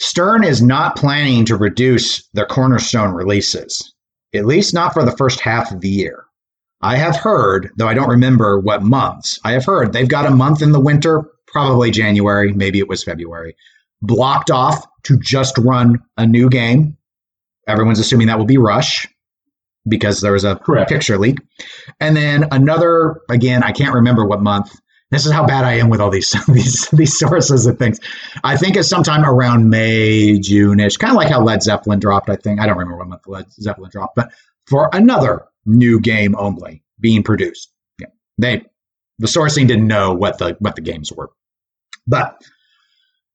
Stern is not planning to reduce their cornerstone releases, at least not for the first half of the year. I have heard, though I don't remember what months, I have heard they've got a month in the winter, probably January, maybe it was February, blocked off to just run a new game. Everyone's assuming that will be Rush because there was a Correct. picture leak. And then another, again, I can't remember what month. This is how bad I am with all these these these sources and things. I think it's sometime around May, June-ish, kind of like how Led Zeppelin dropped. I think I don't remember what month Led Zeppelin dropped, but for another new game only being produced. Yeah, they the sourcing didn't know what the what the games were, but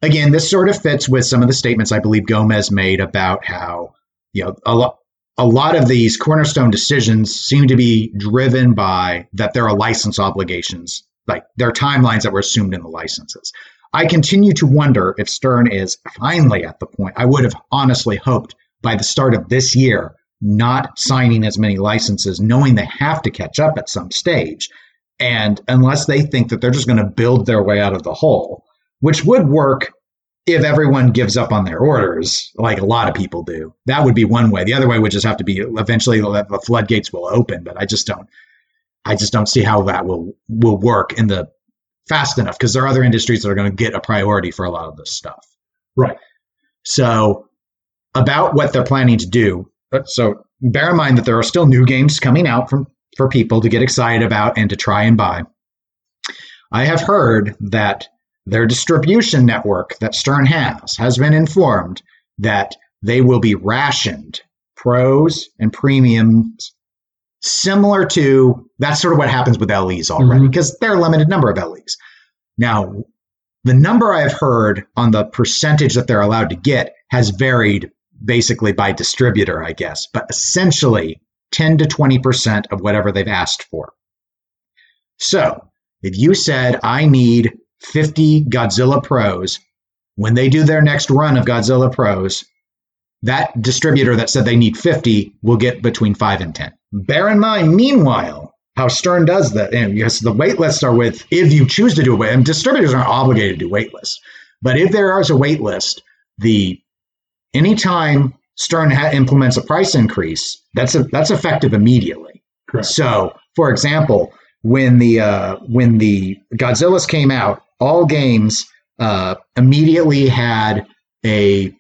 again, this sort of fits with some of the statements I believe Gomez made about how you know a lot a lot of these cornerstone decisions seem to be driven by that there are license obligations, like there are timelines that were assumed in the licenses. I continue to wonder if Stern is finally at the point. I would have honestly hoped by the start of this year, not signing as many licenses, knowing they have to catch up at some stage. And unless they think that they're just going to build their way out of the hole, which would work if everyone gives up on their orders, like a lot of people do, that would be one way. The other way would just have to be eventually the floodgates will open, but I just don't, I just don't see how that will will work in the fast enough because there are other industries that are going to get a priority for a lot of this stuff. Right. So, about what they're planning to do. uh, So bear in mind that there are still new games coming out from for people to get excited about and to try and buy. I have heard that their distribution network that Stern has has been informed that they will be rationed pros and premiums similar to that's sort of what happens with LEs already mm-hmm. because there are a limited number of LEs. Now, the number I've heard on the percentage that they're allowed to get has varied basically by distributor, I guess, but essentially 10 to 20% of whatever they've asked for. So, if you said, I need 50 Godzilla Pros, when they do their next run of Godzilla Pros, that distributor that said they need 50 will get between 5 and 10. Bear in mind, meanwhile, how Stern does that, and yes, the wait lists are with if you choose to do a wait, and distributors aren't obligated to do wait lists. But if there is a wait list, the anytime Stern ha- implements a price increase, that's a, that's effective immediately. Correct. So, for example, when the uh, when the Godzillas came out, all games uh, immediately had a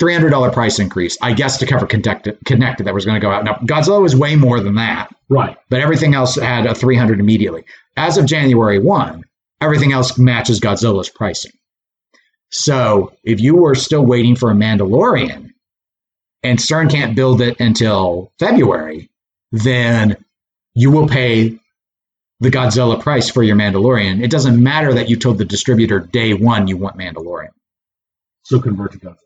three hundred dollar price increase. I guess to cover connected, connected that was going to go out. Now Godzilla was way more than that, Right. but everything else had a three hundred immediately. As of January one, everything else matches Godzilla's pricing. So if you were still waiting for a Mandalorian, and Stern can't build it until February, then you will pay the Godzilla price for your Mandalorian. It doesn't matter that you told the distributor day one you want Mandalorian. So convert to Godzilla.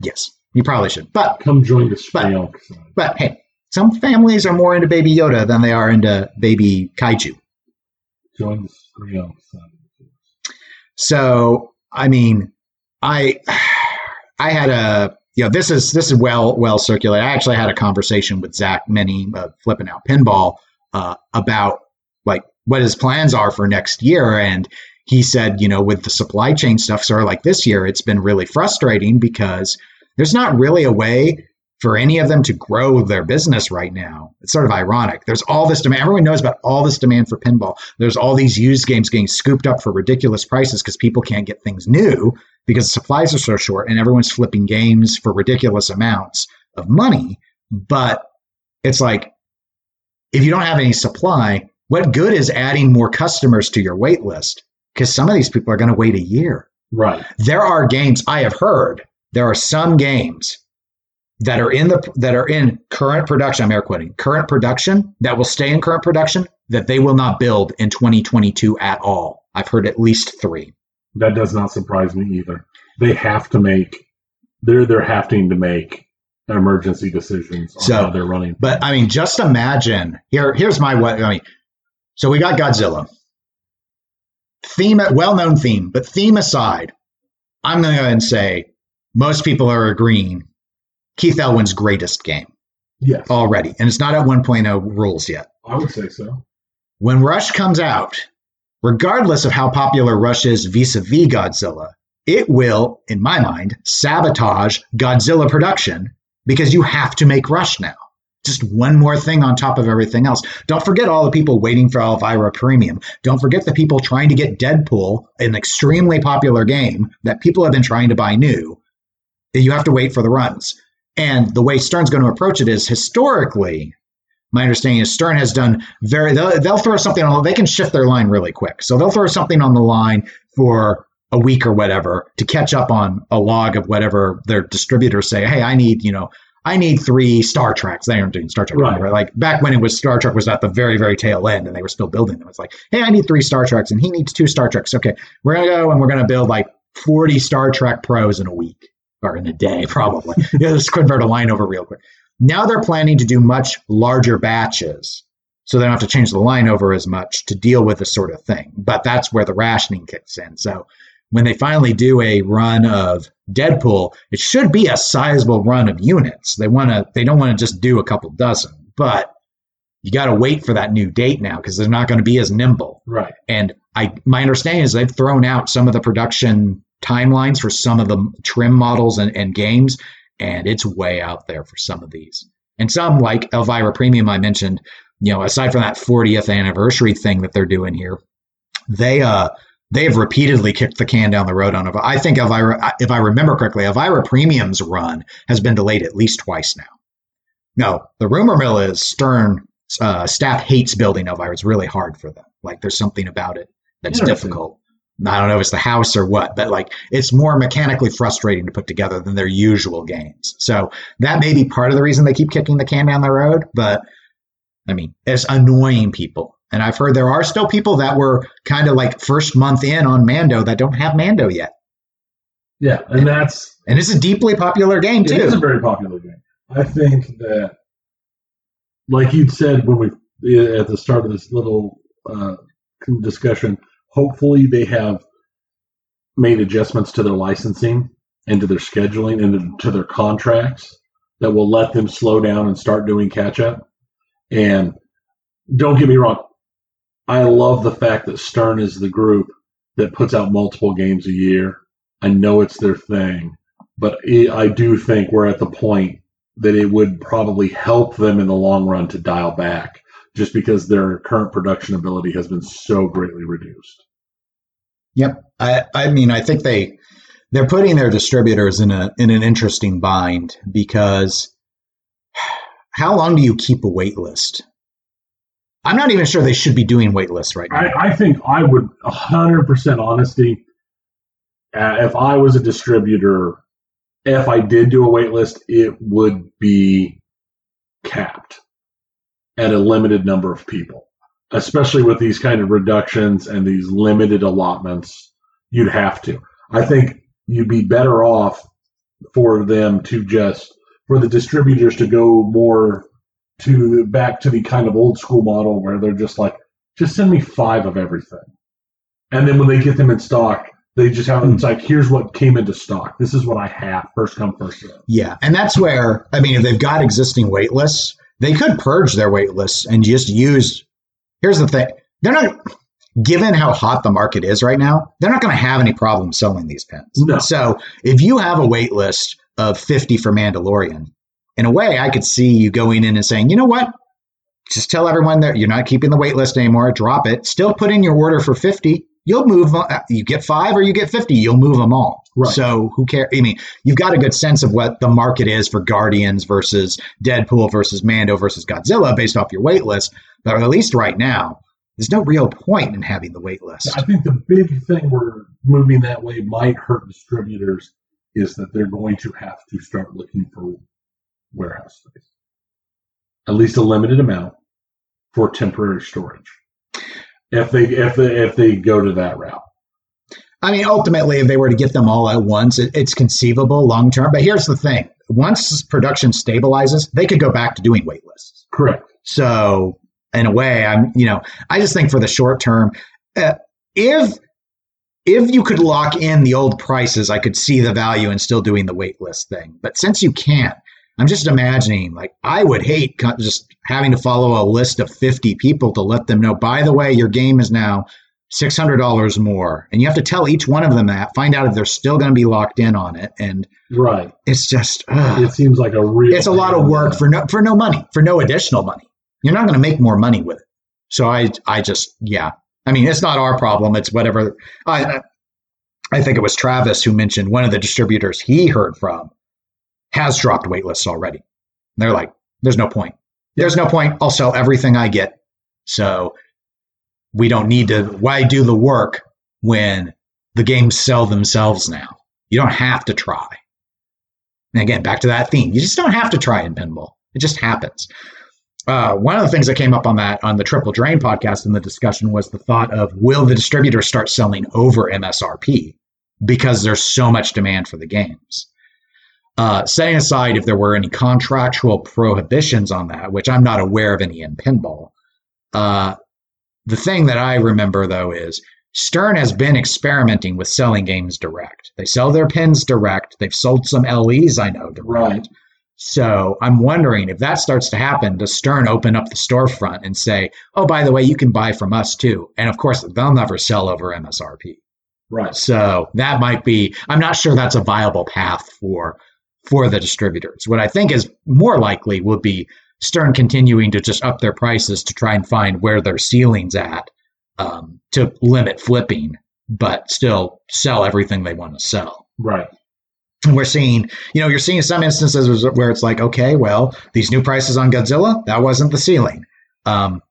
Yes, you probably should. But Come join the But- but hey, some families are more into Baby Yoda than they are into Baby Kaiju. Join the Shrelk. So I mean, I I had a you know this is this is well well circulated. I actually had a conversation with Zach Meny, uh, Flip N Out Pinball, uh, about like what his plans are for next year, and he said, you know, with the supply chain stuff, sort of like this year, it's been really frustrating because there's not really a way for any of them to grow their business right now. It's sort of ironic. There's all this demand. Everyone knows about all this demand for pinball. There's all these used games getting scooped up for ridiculous prices because people can't get things new because supplies are so short and everyone's flipping games for ridiculous amounts of money. But it's like, if you don't have any supply, what good is adding more customers to your wait list? Because some of these people are going to wait a year. Right. There are games I have heard. There are some games that are in the that are in current production. I'm air quoting current production that will stay in current production that they will not build in 2022 at all. I've heard at least three. That does not surprise me either. They have to make they're they're having to make emergency decisions on So- how they're running. But I mean, just imagine here. Here's my what I mean. So we got Godzilla. Theme, well-known theme, but theme aside, I'm going to go ahead and say most people are agreeing Keith Elwin's greatest game Yes. already, and it's not at 1.0 rules yet. I would say so. when Rush comes out, regardless of how popular Rush is vis a vis Godzilla, it will, in my mind, sabotage Godzilla production because you have to make Rush now. Just one more thing on top of everything else. Don't forget all the people waiting for Elvira Premium. Don't forget the people trying to get Deadpool, an extremely popular game that people have been trying to buy new. You have to wait for the runs. And the way Stern's going to approach it is historically, my understanding is Stern has done very, they'll, they'll throw something on, they can shift their line really quick. So they'll throw something on the line for a week or whatever to catch up on a log of whatever their distributors say, hey, I need, you know, I need three Star Treks. They aren't doing Star Trek right. Like back when it was Star Trek was at the very, very tail end and they were still building them. It's like, hey, I need three Star Treks and he needs two Star Treks. Okay, we're gonna go and we're gonna build like 40 Star Trek pros in a week or in a day, probably. yeah, just convert a line over real quick. Now they're planning to do much larger batches. So they don't have to change the line over as much to deal with this sort of thing. But that's where the rationing kicks in. So when they finally do a run of Deadpool, it should be a sizable run of units. They want to they don't want to just do a couple dozen, but you got to wait for that new date now because they're not going to be as nimble. Right. And I my understanding is they've thrown out some of the production timelines for some of the trim models and, and games, and it's way out there for some of these. And some like Elvira Premium I mentioned, you know, aside from that 40th anniversary thing that they're doing here, they uh they have repeatedly kicked the can down the road on it. I think Elvira, if I remember correctly, Elvira Premium's run has been delayed at least twice now. No, the rumor mill is Stern uh, staff hates building Elvira. It's really hard for them. Like there's something about it that's difficult. I don't know if it's the house or what, but like it's more mechanically frustrating to put together than their usual games. So that may be part of the reason they keep kicking the can down the road. But I mean, it's annoying people and I've heard there are still people that were kind of like first month in on Mando that don't have Mando yet. Yeah, and, and that's and it's a deeply popular game too. It is a very popular game. I think that, like you said when we at the start of this little uh, discussion, hopefully they have made adjustments to their licensing and to their scheduling and to their contracts that will let them slow down and start doing catch up. And don't get me wrong, I love the fact that Stern is the group that puts out multiple games a year. I know it's their thing, but it, I do think we're at the point that it would probably help them in the long run to dial back just because their current production ability has been so greatly reduced. Yep. I, I mean, I think they they're putting their distributors in a in an interesting bind because how long do you keep a wait list? I'm not even sure they should be doing waitlists right now. I, I think I would 100% honesty. Uh, if I was a distributor, if I did do a waitlist, it would be capped at a limited number of people, especially with these kind of reductions and these limited allotments. You'd have to. I think you'd be better off for them to just for the distributors to go more to back to the kind of old school model where they're just like, just send me five of everything. And then when they get them in stock, they just have it's hmm. like, here's what came into stock. This is what I have. First come, first serve. Yeah. And that's where, I mean, if they've got existing wait lists, they could purge their wait lists and just use. Here's the thing they're not, given how hot the market is right now, they're not going to have any problem selling these pens. No. So if you have a wait list of 50 for Mandalorian, in a way, I could see you going in and saying, you know what? Just tell everyone that you're not keeping the wait list anymore. Drop it. Still put in your order for 50. You'll move. Uh, you get five or you get 50. You'll move them all. Right. So who cares? I mean, you've got a good sense of what the market is for Guardians versus Deadpool versus Mando versus Godzilla based off your wait list. But at least right now, there's no real point in having the wait list. I think the big thing we're moving that way might hurt distributors is that they're going to have to start looking for warehouse space, at least a limited amount for temporary storage. If they if they if they go to that route. I mean, ultimately, if they were to get them all at once, it, it's conceivable long term. But here's the thing: once production stabilizes, they could go back to doing wait lists. Correct. So, in a way, I'm you know, I just think for the short term, uh, if if you could lock in the old prices, I could see the value in still doing the wait list thing. But since you can't, I'm just imagining, like, I would hate just having to follow a list of 50 people to let them know, by the way, your game is now $600 more. And you have to tell each one of them that, find out if they're still going to be locked in on it. And Right. it's just, ugh. It seems like a real. it's a lot of work for no, for no money, for no additional money. You're not going to make more money with it. So I, I just, yeah. I mean, it's not our problem. It's whatever. I, I think it was Travis who mentioned one of the distributors he heard from has dropped waitlists already. They're like, there's no point. There's no point. I'll sell everything I get. So we don't need to. Why do the work when the games sell themselves now? You don't have to try. And again, back to that theme. You just don't have to try in pinball. It just happens. Uh, one of the things that came up on that on the Triple Drain podcast in the discussion was the thought of will the distributor start selling over MSRP because there's so much demand for the games. Uh, setting aside if there were any contractual prohibitions on that, which I'm not aware of any in pinball, uh, the thing that I remember though is Stern has been experimenting with selling games direct. They sell their pins direct. They've sold some LEs, I know, direct. Right. So I'm wondering if that starts to happen, does Stern open up the storefront and say, oh, by the way, you can buy from us too? And of course, they'll never sell over MSRP. Right. So that might be, I'm not sure that's a viable path for for the distributors. What I think is more likely would be Stern continuing to just up their prices to try and find where their ceilings at um, to limit flipping, but still sell everything they want to sell. Right. And we're seeing, you know, you're seeing some instances where it's like, okay, well, these new prices on Godzilla, that wasn't the ceiling. Um,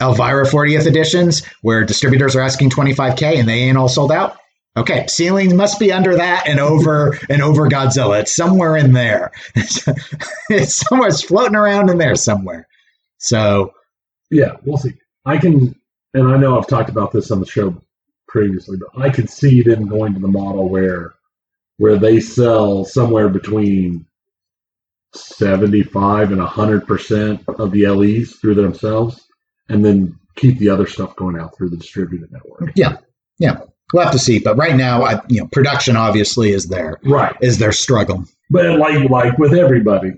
Elvira 40th editions, where distributors are asking 25k and they ain't all sold out. Okay, ceiling must be under that and over and over Godzilla. It's somewhere in there. it's somewhere it's floating around in there somewhere. So Yeah, we'll see. I can, and I know I've talked about this on the show previously, but I could see them going to the model where where they sell somewhere between 75 and 100% of the LEs through themselves and then keep the other stuff going out through the distributed network. We'll have to see. But right now, I, you know, production obviously is their Right. is their struggle. But like like with everybody,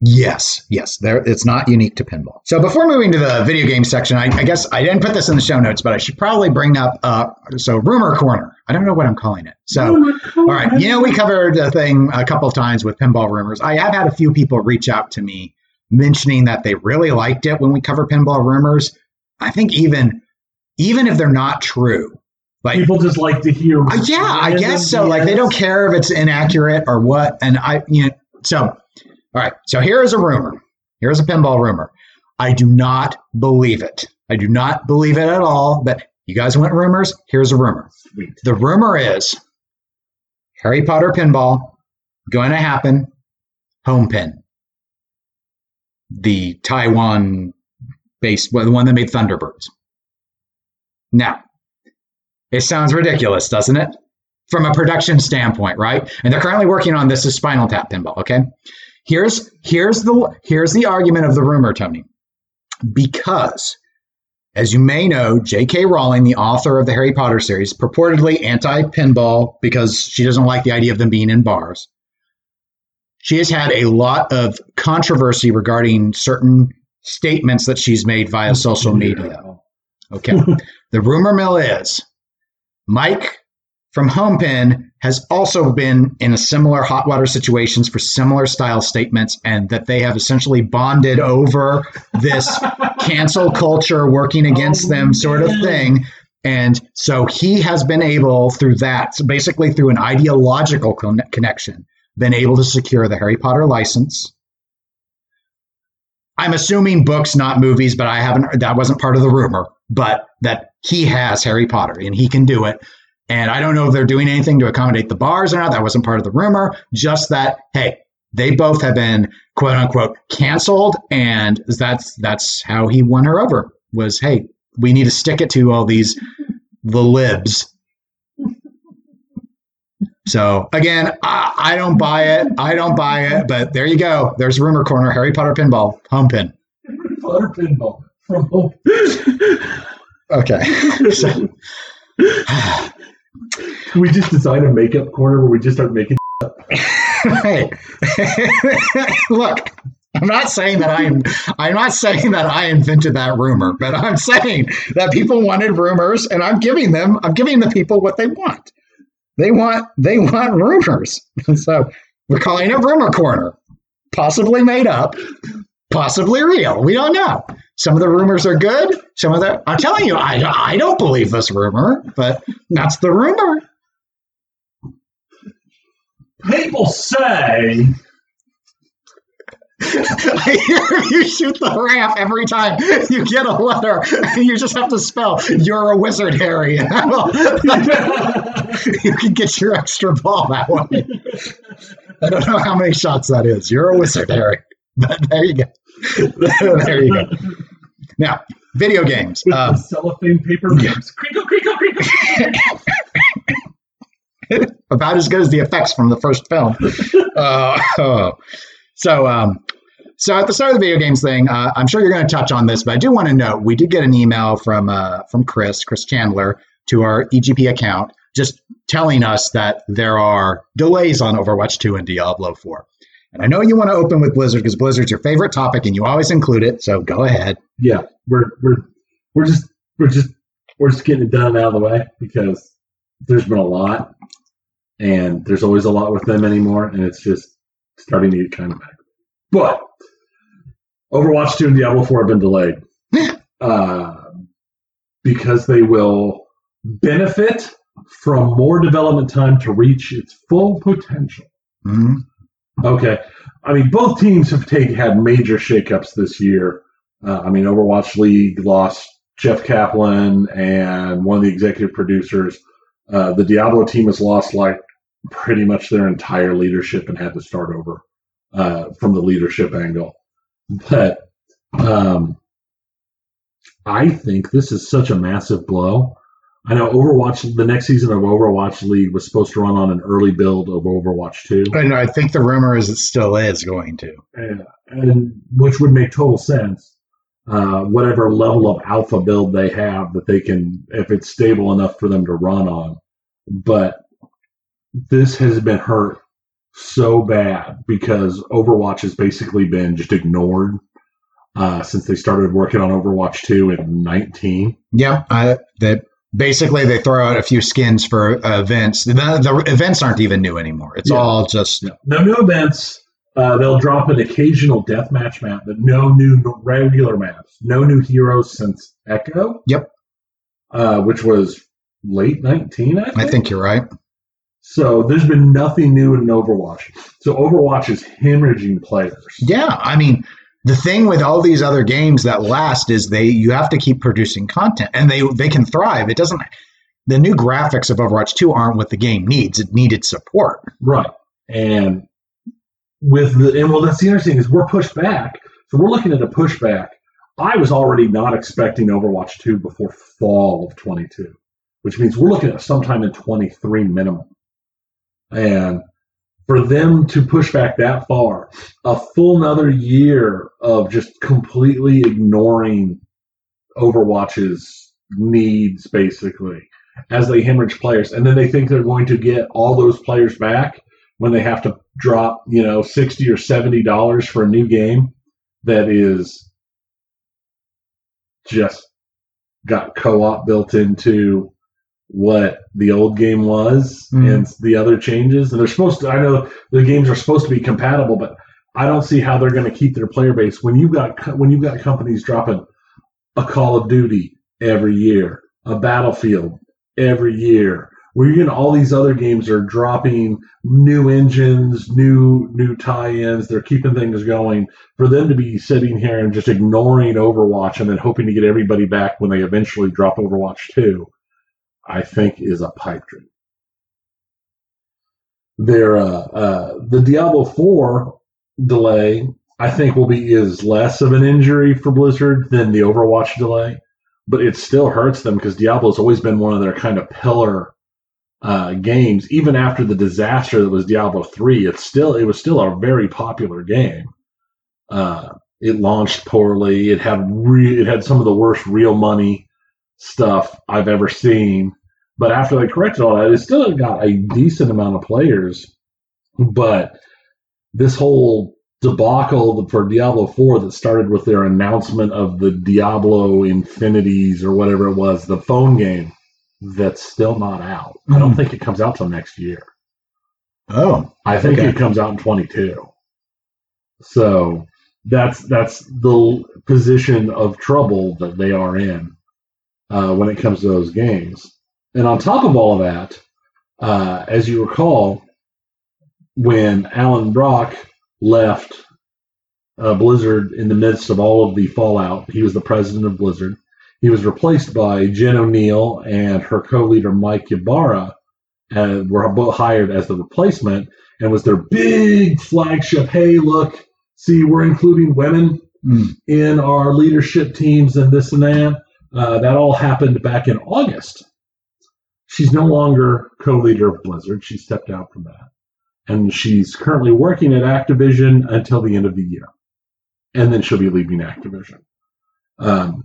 Yes, yes, there. It's not unique to pinball. So before moving to the video game section, I, I guess I didn't put this in the show notes, but I should probably bring up. Uh, so rumor corner. I don't know what I'm calling it. So all right, you know we covered the thing a couple of times with pinball rumors. I have had a few people reach out to me mentioning that they really liked it when we cover pinball rumors. I think even even if they're not true, like people just like to hear. uh, yeah, I guess so. Like they don't care if it's inaccurate or what. And I, you know, so all right. So here is a rumor. Here's a pinball rumor. I do not believe it. I do not believe it at all. But you guys want rumors? Here's a rumor. The rumor is Harry Potter pinball going to happen. Homepin. The Taiwan based, well, the one that made Thunderbirds. Now, it sounds ridiculous, doesn't it? From a production standpoint, right? And they're currently working on this as Spinal Tap pinball. Okay, here's here's the here's the argument of the rumor, Tony, because as you may know, J.K. Rowling, the author of the Harry Potter series, purportedly anti-pinball because she doesn't like the idea of them being in bars. She has had a lot of controversy regarding certain statements that she's made via social media. Okay. the rumor mill is Mike from Homepin has also been in a similar hot water situations for similar style statements, and that they have essentially bonded over this cancel culture working against Oh, them sort of thing. And so he has been able through that, so basically through an ideological con- connection, been able to secure the Harry Potter license. I'm assuming books, not movies, but I haven't. That wasn't part of the rumor, but that he has Harry Potter and he can do it. And I don't know if they're doing anything to accommodate the bars or not. That wasn't part of the rumor. Just that, hey, they both have been quote unquote canceled, and that's that's how he won her over. Was hey, we need to stick it to all these the libs. So again, I, I don't buy it. I don't buy it. But there you go. There's rumor corner. Harry Potter pinball Homepin. Harry Potter pinball. Okay. So, we just design a makeup corner where we just start making. hey, look, I'm not saying that I'm I'm not saying that I invented that rumor, but I'm saying that people wanted rumors and I'm giving them I'm giving the people what they want. They want they want rumors. and So we're calling it rumor corner. Possibly made up, possibly real. We don't know. Some of the rumors are good. Some of the I'm telling you, I I don't believe this rumor, but that's the rumor. People say I hear you shoot the ramp every time you get a letter, and you just have to spell "You're a wizard, Harry." you can get your extra ball that way. I don't know how many shots that is. You're a wizard, Harry. But there you go. there you go. Now, video games. with Uh, cellophane paper ribs. Crinkle, crinkle, crinkle. about as good as the effects from the first film. Uh, oh. So, um, so at the start of the video games thing, uh, I'm sure you're going to touch on this, but I do want to note we did get an email from uh, from Chris, Chris Chandler, to our EGP account, just telling us that there are delays on Overwatch 2 and Diablo 4. And I know you want to open with Blizzard because Blizzard's your favorite topic, and you always include it. So go ahead. Yeah, we're we're we're just we're just we're just getting it done out of the way because there's been a lot, and there's always a lot with them anymore, and it's just starting to get kind of bad. But Overwatch 2 and Diablo 4 have been delayed uh, because they will benefit from more development time to reach its full potential. Mhm. Okay. I mean, both teams have take, had major shakeups this year. Uh, I mean, Overwatch League lost Jeff Kaplan and one of the executive producers. Uh, the Diablo team has lost like pretty much their entire leadership and had to start over uh, from the leadership angle. But um, I think this is such a massive blow. I know Overwatch, the next season of Overwatch League was supposed to run on an early build of Overwatch 2. And I think the rumor is it still is going to. and, and which would make total sense. Uh, whatever level of alpha build they have that they can, if it's stable enough for them to run on. But this has been hurt so bad because Overwatch has basically been just ignored uh, since they started working on Overwatch 2 in 19. Yeah, I, that basically they throw out a few skins for uh, events. The, the events aren't even new anymore. It's Yeah. all just No new events. Uh, they'll drop an occasional deathmatch map, but no new regular maps. No new heroes since Echo. Yep. Uh, which was late 19, I think. I think you're right. So there's been nothing new in Overwatch. So Overwatch is hemorrhaging players. Yeah, I mean the thing with all these other games that last is they you have to keep producing content and they they can thrive. It doesn't the new graphics of Overwatch 2 aren't what the game needs. It needed support. Right. And with the and well that's the interesting is we're pushed back. So we're looking at a pushback. I was already not expecting Overwatch 2 before fall of 22, which means we're looking at sometime in 23 minimum. And for them to push back that far, a full another year of just completely ignoring Overwatch's needs, basically, as they hemorrhage players. And then they think they're going to get all those players back when they have to drop, you know, 60 or $70 for a new game that is just got co-op built into what the old game was Mm. and the other changes and they're supposed to i know the games are supposed to be compatible but i don't see how they're going to keep their player base when you've got when you've got companies dropping a call of duty every year a battlefield every year where you know all these other games are dropping new engines new new tie-ins they're keeping things going for them to be sitting here and just ignoring overwatch and then hoping to get everybody back when they eventually drop overwatch 2 i think is a pipe dream their uh, uh, the diablo 4 delay i think will be is less of an injury for blizzard than the overwatch delay but it still hurts them because diablo's always been one of their kind of pillar uh, games, even after the disaster that was Diablo three, it's still it was still a very popular game. Uh, it launched poorly. It had re- it had some of the worst real money stuff I've ever seen. But after they corrected all that, it still got a decent amount of players. But this whole debacle for Diablo 4 that started with their announcement of the Diablo Infinities or whatever it was, the phone game that's still not out. I don't Mm. think it comes out till next year. Oh, I think Okay. it comes out in 22. So that's that's the position of trouble that they are in uh, when it comes to those games. And on top of all of that, uh, as you recall, when Allen Brack left uh, Blizzard in the midst of all of the fallout, he was the president of Blizzard. He was replaced by Jen Oneal and her co-leader Mike Ybarra, and were both hired as the replacement and was their big flagship. Hey, look, see, we're including women Mm. in our leadership teams and this and that. Uh, that all happened back in August. She's no longer co-leader of Blizzard. She stepped out from that, and she's currently working at Activision until the end of the year, and then she'll be leaving Activision. Um,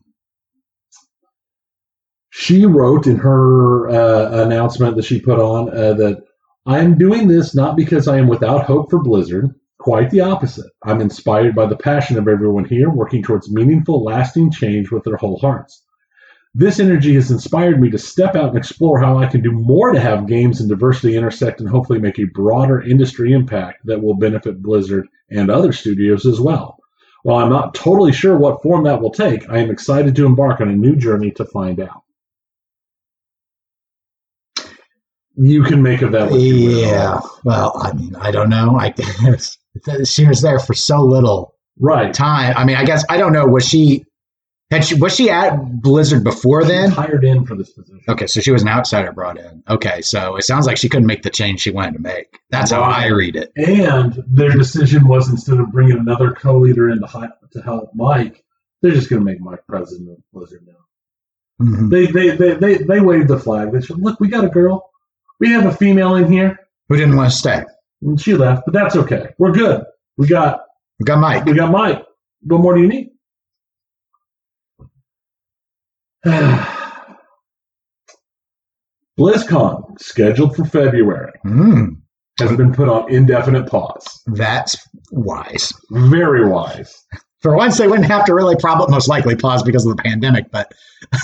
she wrote in her uh, announcement that she put on uh, that I'm doing this not because I am without hope for Blizzard. Quite the opposite. I'm inspired by the passion of everyone here working towards meaningful, lasting change with their whole hearts. This energy has inspired me to step out and explore how I can do more to have games and diversity intersect and hopefully make a broader industry impact that will benefit Blizzard and other studios as well. While I'm not totally sure what form that will take, I am excited to embark on a new journey to find out. You can make of that what you will. yeah. Well, I mean, I don't know. I she was there for so little Right. time. I mean, I guess I don't know. Was she had she was she at Blizzard before then? hired in for this position. Okay, so she was an outsider brought in. Okay, so it sounds like she couldn't make the change she wanted to make. That's how I read it. And their decision was instead of bringing another co-leader in to, hi- to help Mike, they're just going to make Mike president of Blizzard now. Mhm. They, they, they, they, they waved the flag. They said, look, we got a girl. We have a female in here. Who didn't want to stay? And she left, but that's okay. We're good. We got, We got Mike. we got Mike. What more do you need? BlizzCon, scheduled for February, Mm, has been put on indefinite pause. that's wise. Very wise. For once, they wouldn't have to really probably most likely pause because of the pandemic. But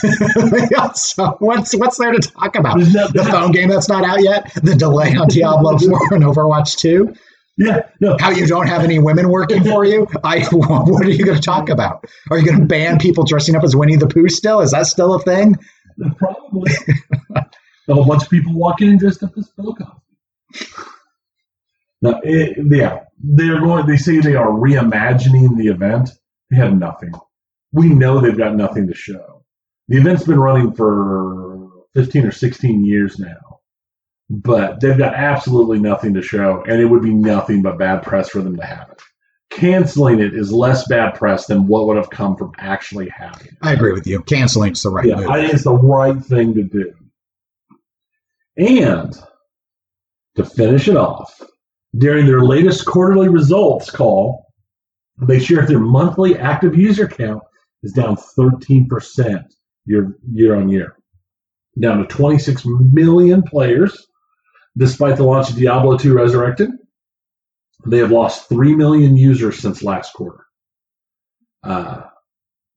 so what's what's there to talk about? The phone game that's not out yet. The delay on Diablo Four and Overwatch Two. Yeah, no, How you don't have any women working for you? I what are you going to talk about? Are you going to ban people dressing up as Winnie the Pooh? Still, is that still a thing? probably. a whole bunch of people walk in dressed up as Bill Cosby. Now, it, yeah, they're going. They say they are reimagining the event. They have nothing. We know they've got nothing to show. The event's been running for fifteen or sixteen years now, but they've got absolutely nothing to show, and it would be nothing but bad press for them to have it. Canceling it is less bad press than what would have come from actually having it. I agree with you. Canceling's the right Yeah, move. I think it's the right thing to do. And to finish it off, during their latest quarterly results call, they shared their monthly active user count is down 13% year, year on year, down to 26 million players, despite the launch of Diablo 2 Resurrected. They have lost 3 million users since last quarter. Uh,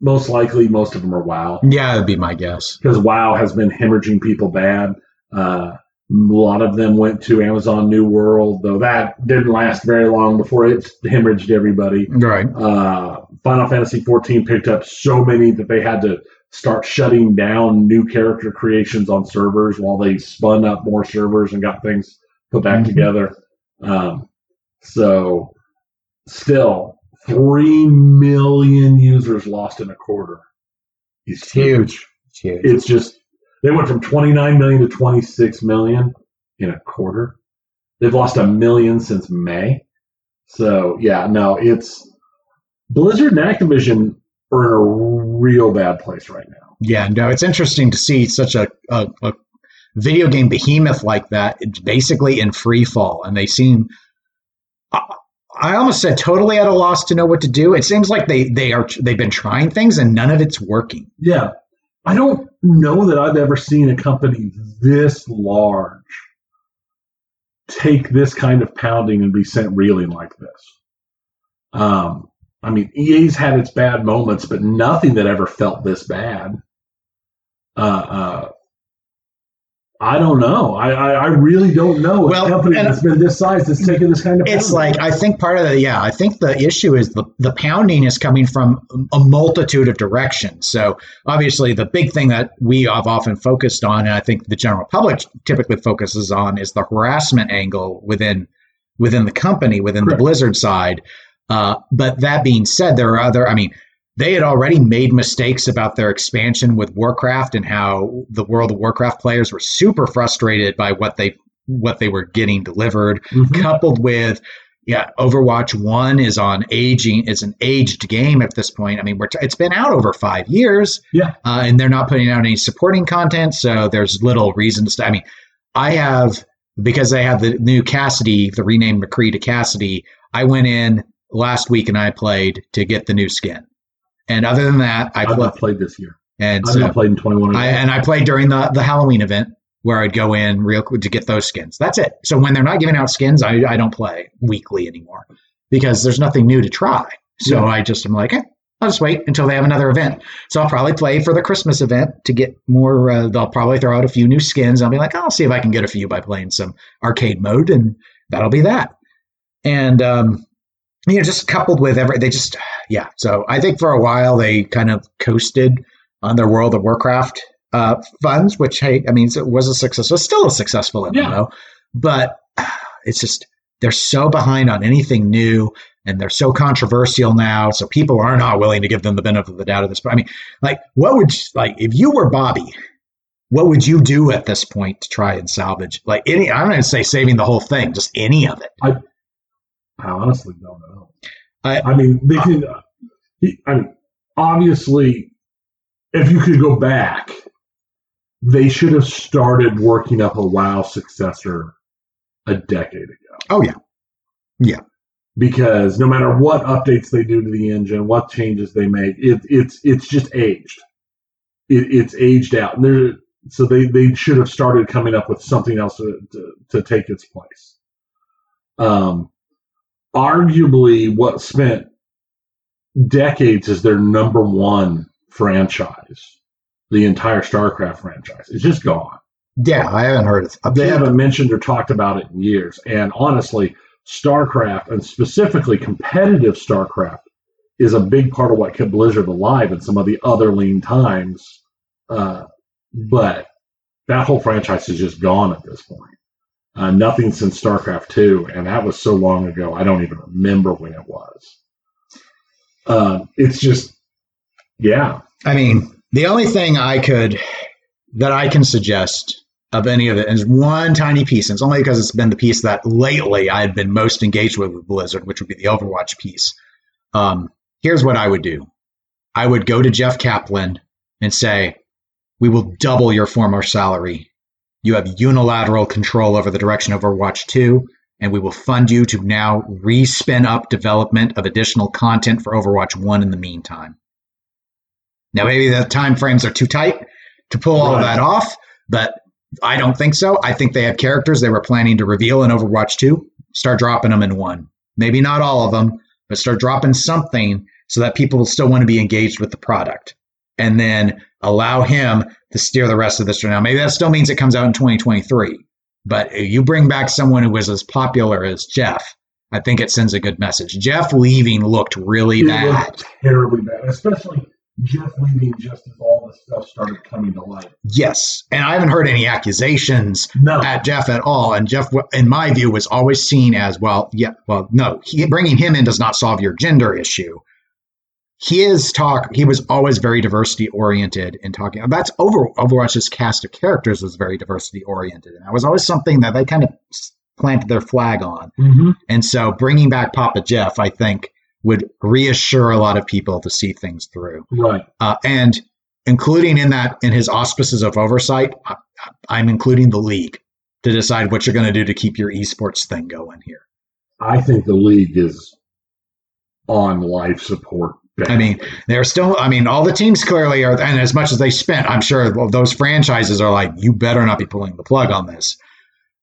most likely, most of them are WoW yeah, that'd be my guess. because WoW has been hemorrhaging people bad. Uh, a lot of them went to Amazon New World, though that didn't last very long before it hemorrhaged everybody. Right. Uh, Final Fantasy XIV picked up so many that they had to start shutting down new character creations on servers while they spun up more servers and got things put back Mhm. together. Um, so, still, three million users lost in a quarter. It's huge. It's huge. it's just they went from 29 million to 26 million in a quarter. They've lost a million since May. So yeah, no, it's Blizzard and Activision are in a real bad place right now. Yeah, no, it's interesting to see such a, a, a video game behemoth like that. It's basically in free fall, and they seem. I, I almost said totally at a loss to know what to do. It seems like they they are they've been trying things and none of it's working. Yeah. I don't know that I've ever seen a company this large take this kind of pounding and be sent reeling like this. Um, I mean, EA's had its bad moments, but nothing that ever felt this bad. Uh, uh, I don't know. I, I, I really don't know. Well, a company that's been this size that's taken this kind of. It's pounding. like I think part of the yeah, I think the issue is the the pounding is coming from a multitude of directions. So obviously the big thing that we have often focused on, and I think the general public typically focuses on, is the harassment angle within within the company, within Correct. the Blizzard side. Uh, but that being said, there are other. I mean, they had already made mistakes about their expansion with Warcraft and how the World of Warcraft players were super frustrated by what they what they were getting delivered Mhm. coupled with yeah overwatch 1 is on aging it's an aged game at this point i mean we're t- it's been out over five years Yeah. uh, and they're not putting out any supporting content so there's little reason to st- i mean i have because they have the new cassidy the renamed mccree to cassidy i went in last week and i played to get the new skin and other than that i I've played not played this year. and I've so not played in 21 I, and I played during the, the Halloween event where I'd go in real quick to get those skins. That's it. So when they're not giving out skins, I, I don't play weekly anymore because there's nothing new to try. So Yeah. I just am like, eh, I'll just wait until they have another event. So I'll probably play for the Christmas event to get more. Uh, they'll probably throw out a few new skins. I'll be like, I'll see if I can get a few by playing some arcade mode, and that'll be that. And um, you know, just coupled with every, they just yeah. So I think for a while they kind of coasted on their World of Warcraft uh, funds, which hey, I mean, it was a success. It was still a successful MMO, Yeah. but it's just they're so behind on anything new, and they're so controversial now. So people are not willing to give them the benefit of the doubt at this point. I mean, like, what would you- like if you were Bobby? What would you do at this point to try and salvage like any? I'm going to say saving the whole thing, just any of it. I honestly don't know. I- I mean, they can. he- I mean, obviously, if you could go back, they should have started working up a WoW successor a decade ago. Oh yeah, yeah, Because no matter what updates they do to the engine, what changes they make, it, it's it's just aged. It, it's aged out, and there. So they, they should have started coming up with something else to, to, to take its place. Um, arguably, what spent decades as their number one franchise, the entire StarCraft franchise, is just gone. yeah. I haven't heard of. They haven't mentioned or talked about it in years. And honestly, StarCraft, and specifically competitive StarCraft, is a big part of what kept Blizzard alive in some of the other lean times. Uh, but that whole franchise is just gone at this point. Uh, nothing since StarCraft 2, and that was so long ago, I don't even remember when it was. Uh, it's just, yeah. I mean, the only thing I could that I can suggest of any of it is one tiny piece, and it's only because it's been the piece that lately I had been most engaged with with Blizzard, which would be the Overwatch piece. Um, here's what I would do: I would go to Jeff Kaplan and say, "We will double your former salary. You have unilateral control over the direction of Overwatch 2." And we will fund you to now respin up development of additional content for Overwatch 1 in the meantime. Now, maybe the time frames are too tight to pull all of that off, but I don't think so. I think they have characters they were planning to reveal in Overwatch 2. Start dropping them in one. Maybe not all of them, but start dropping something so that people will still want to be engaged with the product. And then allow him to steer the rest of this. Now, maybe that still means it comes out in 2023. But you bring back someone who was as popular as Jeff, I think it sends a good message. Jeff leaving looked really It bad. looked terribly bad, especially Jeff leaving just as all this stuff started coming to light. Yes, and I haven't heard any accusations No, at Jeff at all. And Jeff, in my view, was always seen as well. Yeah, well, no, he, bringing him in does not solve your gender issue. His talk, he was always very diversity oriented in talking. That's over Overwatch's cast of characters was very diversity oriented, and that was always something that they kind of planted their flag on. mm-hmm. And so, bringing back Papa Jeff, I think, would reassure a lot of people to see things through right. uh, and including in that in his auspices of oversight I, i'm including the league to decide what you're going to do to keep your esports thing going here I think the league is on life support. I mean they're still i mean all the teams clearly are and as much as they spent i'm sure those franchises are like you better not be pulling the plug on this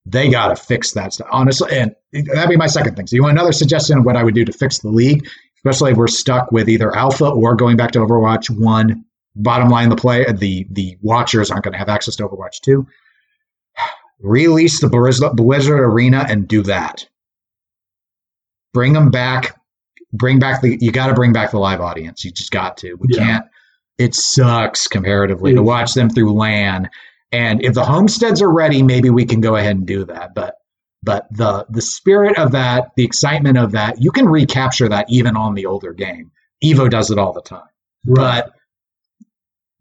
They got to fix that stuff. Honestly, and that'd be my second thing. So, you want another suggestion of what I would do to fix the league, especially if we're stuck with either alpha or going back to Overwatch 1. Bottom line, the play, the, the watchers aren't going to have access to Overwatch 2. Release the Blizzard Arena and do that. Bring them back. Bring back the, you got to bring back the live audience. You just got to. We Yeah. can't, it sucks comparatively to watch them through LAN. And if the homesteads are ready, maybe we can go ahead and do that. But but the the spirit of that, the excitement of that, you can recapture that even on the older game. Evo does it all the time. But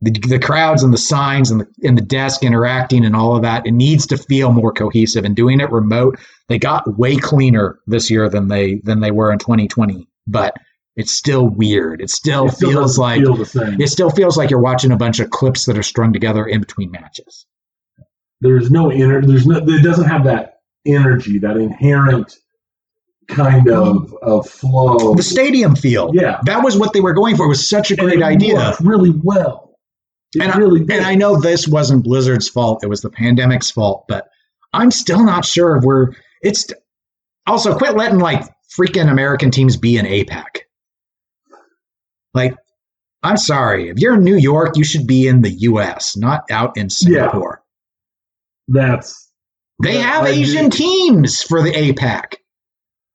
the, the crowds and the signs and the and the desk interacting and all of that, it needs to feel more cohesive. And doing it remote, they got way cleaner this year than they than they were in 2020. But it's still weird. It still It still feels like feel it still feels like you're watching a bunch of clips that are strung together in between matches. There's no inner. There's no. It doesn't have that energy, that inherent kind of of flow. The stadium feel. Yeah. That was what they were going for. It was such a great idea. really well. It And I- really did. And I know this wasn't Blizzard's fault, it was the pandemic's fault, but I'm still not sure if we're it's also quit letting like freaking American teams be in APAC. Like, I'm sorry. If you're in New York, you should be in the US, not out in Singapore. That's. They Yeah, have I agree. Asian teams for the APAC.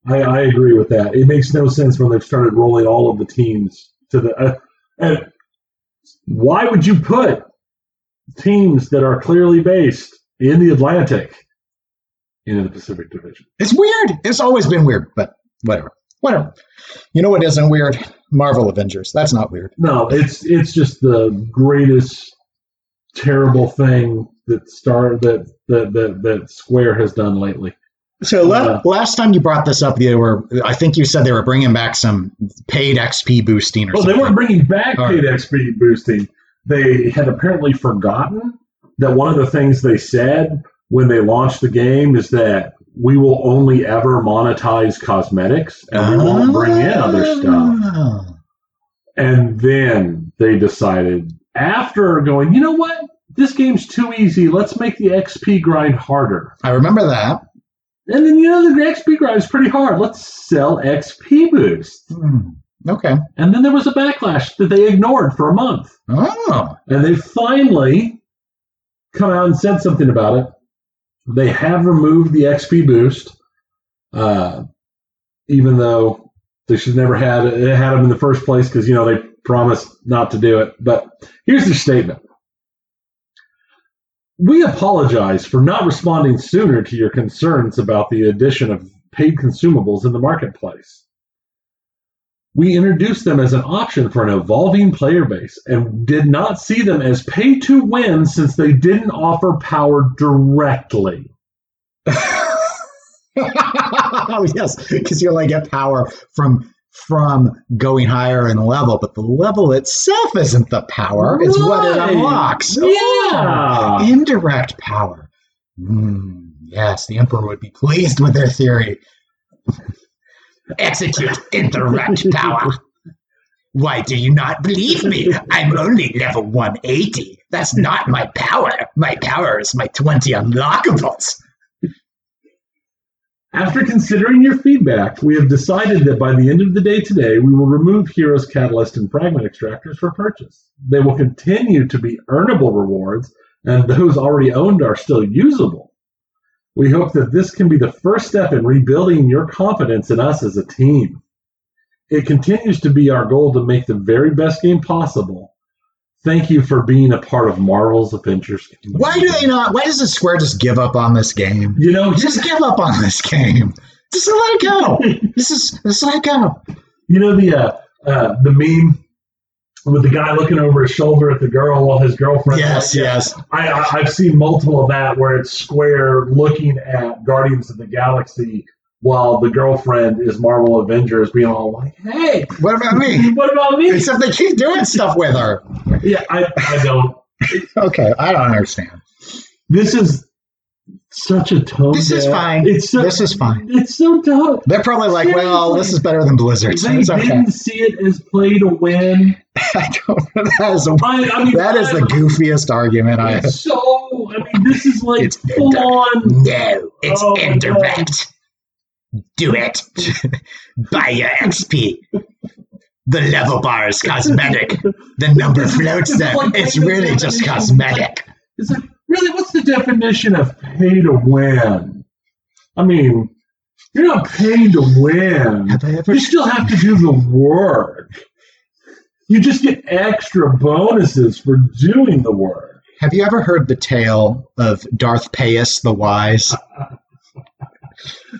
I, I agree with that. It makes no sense when they've started rolling all of the teams to the. Uh, and why would you put teams that are clearly based in the Atlantic into the Pacific Division? It's weird. It's always been weird, but whatever. Whatever. You know what isn't weird? Marvel Avengers. That's not weird. No, it's it's just the greatest terrible thing that Star that that that, that Square has done lately. So Uh, last time you brought this up, they were. I think you said they were bringing back some paid XP boosting or Well, they weren't bringing back paid XP boosting. They had apparently forgotten that one of the things they said when they launched the game is that we will only ever monetize cosmetics and we won't bring in other stuff. Ah. And then they decided, after going, you know what? This game's too easy. Let's make the XP grind harder. I remember that. And then, you know, the XP grind is pretty hard. Let's sell XP boost. Hmm. Okay. And then there was a backlash that they ignored for a month. Oh. And they finally come out and said something about it. They have removed the XP boost, uh, even though they should never had it had them in the first place because you know they promised not to do it. But here's their statement: We apologize for not responding sooner to your concerns about the addition of paid consumables in the marketplace. We introduced them as an option for an evolving player base and did not see them as pay to win since they didn't offer power directly. oh yes, because you only get power from from going higher in level, but the level itself isn't the power; it's what it Right. unlocks. Yeah. Oh, indirect power. Hmm, yes, the emperor would be pleased with their theory. Execute indirect power. Why do you not believe me? I'm only level 180. That's not my power. My power is my 20 unlockables. After considering your feedback, we have decided that by the end of the day today, we will remove Heroes Catalyst and Fragment Extractors for purchase. They will continue to be earnable rewards, and those already owned are still usable. We hope that this can be the first step in rebuilding your confidence in us as a team. It continues to be our goal to make the very best game possible. Thank you for being a part of Marvel's Avengers. Why do they not? Why does the Square just give up on this game? You know, Just give up on this game. Just let it go. This is just let it go. You know the uh, uh, the meme with the guy looking over his shoulder at the girl while his girlfriend. Yes, yes. I, I I've seen multiple of that where it's Square looking at Guardians of the Galaxy while the girlfriend is Marvel Avengers, being all like, "Hey, What about me? what about me?" Except they keep doing stuff with her. Yeah, I I don't. Okay, I don't understand. This is such a tone. This is fine. It's so, This is fine. It's so dumb. They're probably like, well, this is better than Blizzard. They it's okay. didn't see it as play to win. I don't. That is, a, I, I mean, that is the I- goofiest argument I. It's so, I mean, this is like It's full on. No, it's Oh indirect. Do it. Buy your XP. The level bar is cosmetic. The number floats there. It's really just cosmetic. It's like, really, what's the definition of pay to win? I mean, you're not paying to win. Have I ever You still have to do the work. You just get extra bonuses for doing the work. have you ever heard the tale of Darth Payus the Wise?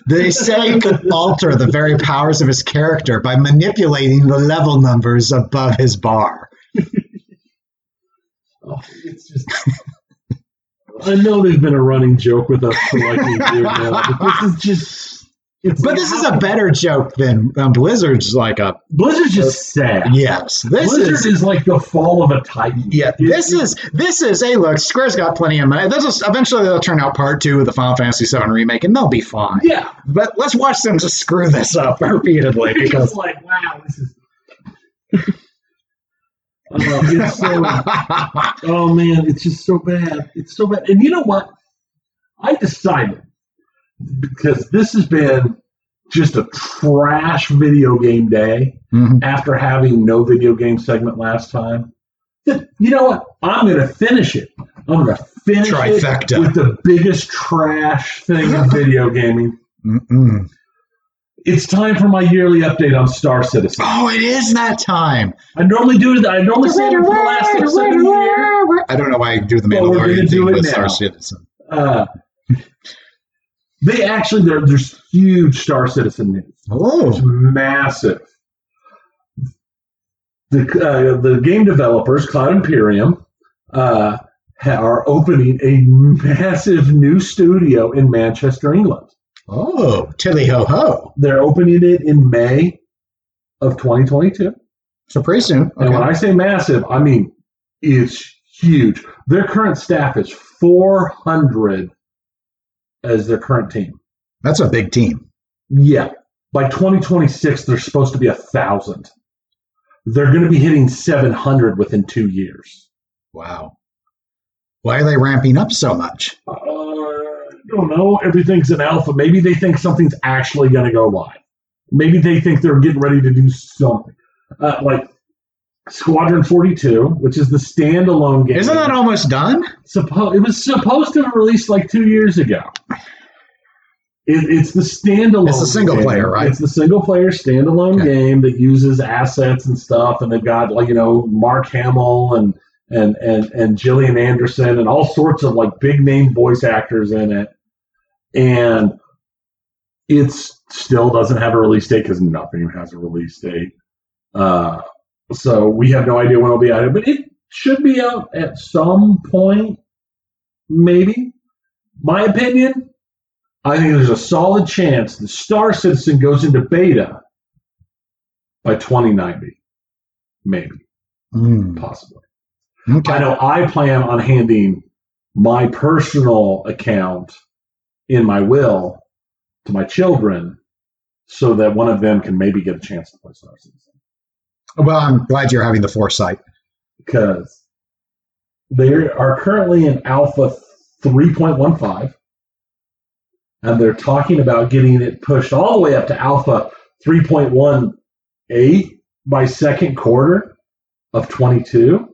They say he could alter the very powers of his character by manipulating the level numbers above his bar. Oh, it's just. I know there's been a running joke with us for like a year now, but this is just. It's But like this is a better joke than um, Blizzard's like a Blizzard's just sad. yes. This Blizzard is is, like the fall of a titan. Yeah, It- this it- is this is hey look, Square's got plenty of money. This is eventually they'll turn out part two of the Final Fantasy VII remake, and they'll be fine. yeah. But let's watch them just screw this up repeatedly because like wow, this is. Oh, it's so, oh man, it's just so bad. It's so bad. And you know what? I decided because this has been just a trash video game day Mhm. after having no video game segment last time. You know what? I'm going to finish it. I'm going to finish Trifecta. it with the biggest trash thing in video gaming. Mm-mm. It's time for my yearly update on Star Citizen. Oh, it is that time. I normally do it. I normally say it for the last six, seven years. I don't know why I do the Well, we're gonna Mandalorian do thing it with now. Star Citizen. Uh, they actually there, there's huge Star Citizen news. It's Oh, massive. The uh, the game developers, Cloud Imperium, uh, are opening a massive new studio in Manchester, England. Oh, Tilly ho ho. They're opening it in May of 2022. So pretty soon. And when I say massive, I mean it's huge. Their current staff is 400 as their current team. That's a big team. Yeah. By 2026, they're supposed to be a thousand. They're going to be hitting 700 within two years. Wow. Why are they ramping up so much? Uh, don't know. Everything's in alpha. Maybe they think something's actually going to go live. Maybe they think they're getting ready to do something. Uh, like Squadron 42, which is the standalone game. Isn't that almost done? Suppo- it was supposed to have released like two years ago. It, it's the standalone. It's the single game. player, right? It's the single player standalone Okay. game that uses assets and stuff, and they've got like you know Mark Hamill and and and and Gillian Anderson and all sorts of like big name voice actors in it, and it still doesn't have a release date because nothing has a release date. Uh, so we have no idea when it'll be out, but it should be out at some point, maybe. My opinion, I think there's a solid chance the Star Citizen goes into beta by 2090, maybe, Hmm. possibly. Okay. I know I plan on handing my personal account in my will to my children so that one of them can maybe get a chance to play Star Citizen. Well, I'm glad you're having the foresight. because they are currently in alpha 3.15 and they're talking about getting it pushed all the way up to alpha 3.18 by second quarter of 22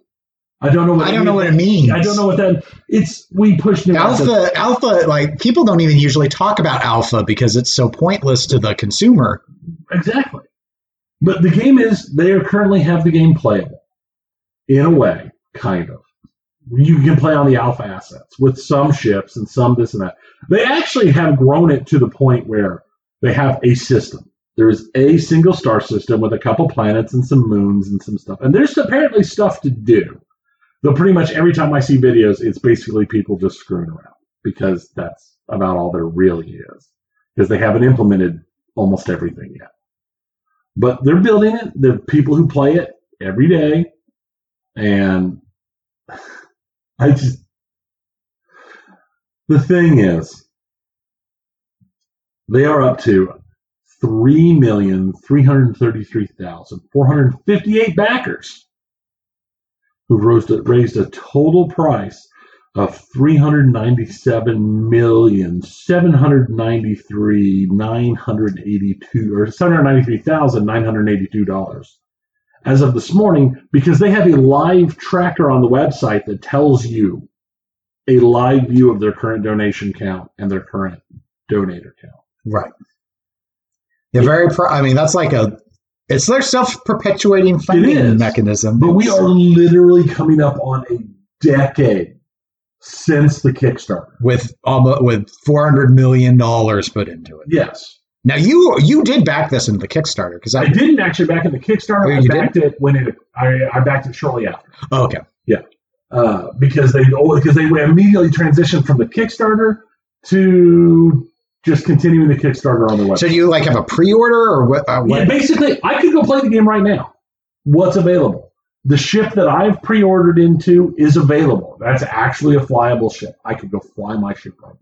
i don't know what I don't know what it means. i don't know what that it's we pushed new Alpha, alpha, like people don't even usually talk about alpha because it's so pointless to the consumer. Exactly. But the game is they are currently have the game playable in a way, kind of. You can play on the alpha assets with some ships and some this and that. They actually have grown it to the point where they have a system. There is a single star system with a couple planets and some moons and some stuff. And there's apparently stuff to do. Though pretty much every time I see videos, it's basically people just screwing around because that's about all there really is. Because they haven't implemented almost everything yet but they're building it. Are people who play it every day, and I just the thing is, they are up to three million three hundred thirty-three thousand four hundred fifty-eight backers who raised a, total price of three hundred ninety-seven million seven hundred ninety-three nine hundred eighty-two or seven hundred ninety-three thousand nine hundred eighty-two dollars as of this morning because they have a live tracker on the website that tells you a live view of their current donation count and their current donator count. Right. They're very. Pro- I mean, that's like a. It's their self-perpetuating funding mechanism. But we are literally coming up on a decade since the Kickstarter. with almost with four hundred million dollars put into it. Yes. Now you you did back this in the Kickstarter because I I. didn't actually back in the Kickstarter. Oh, I backed it when it I, I backed it shortly after. Oh, okay. Yeah. Uh, because they oh, because they immediately transitioned from the Kickstarter to just continuing the Kickstarter on the website. So do you like have a pre-order or what? Uh, what? Yeah, basically, I could go play the game right now. What's available? The ship that I've pre-ordered into is available. That's actually a flyable ship. I could go fly my ship right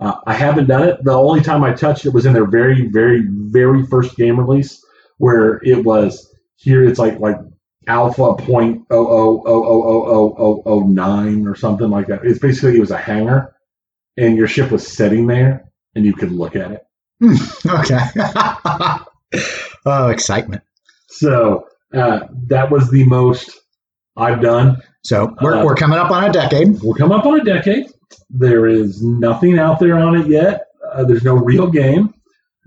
now. Uh, I haven't done it. The only time I touched it was in their very, very, very first game release, where it was here. It's like like alpha point oh oh oh oh oh oh oh nine or something like that. It's basically it was a hanger and your ship was sitting there, and you could look at it. okay. oh, excitement! So uh, that was the most I've done. So we're Uh, we're coming up on a decade. We're coming up on a decade. There is nothing out there on it yet. Uh, there's no real game.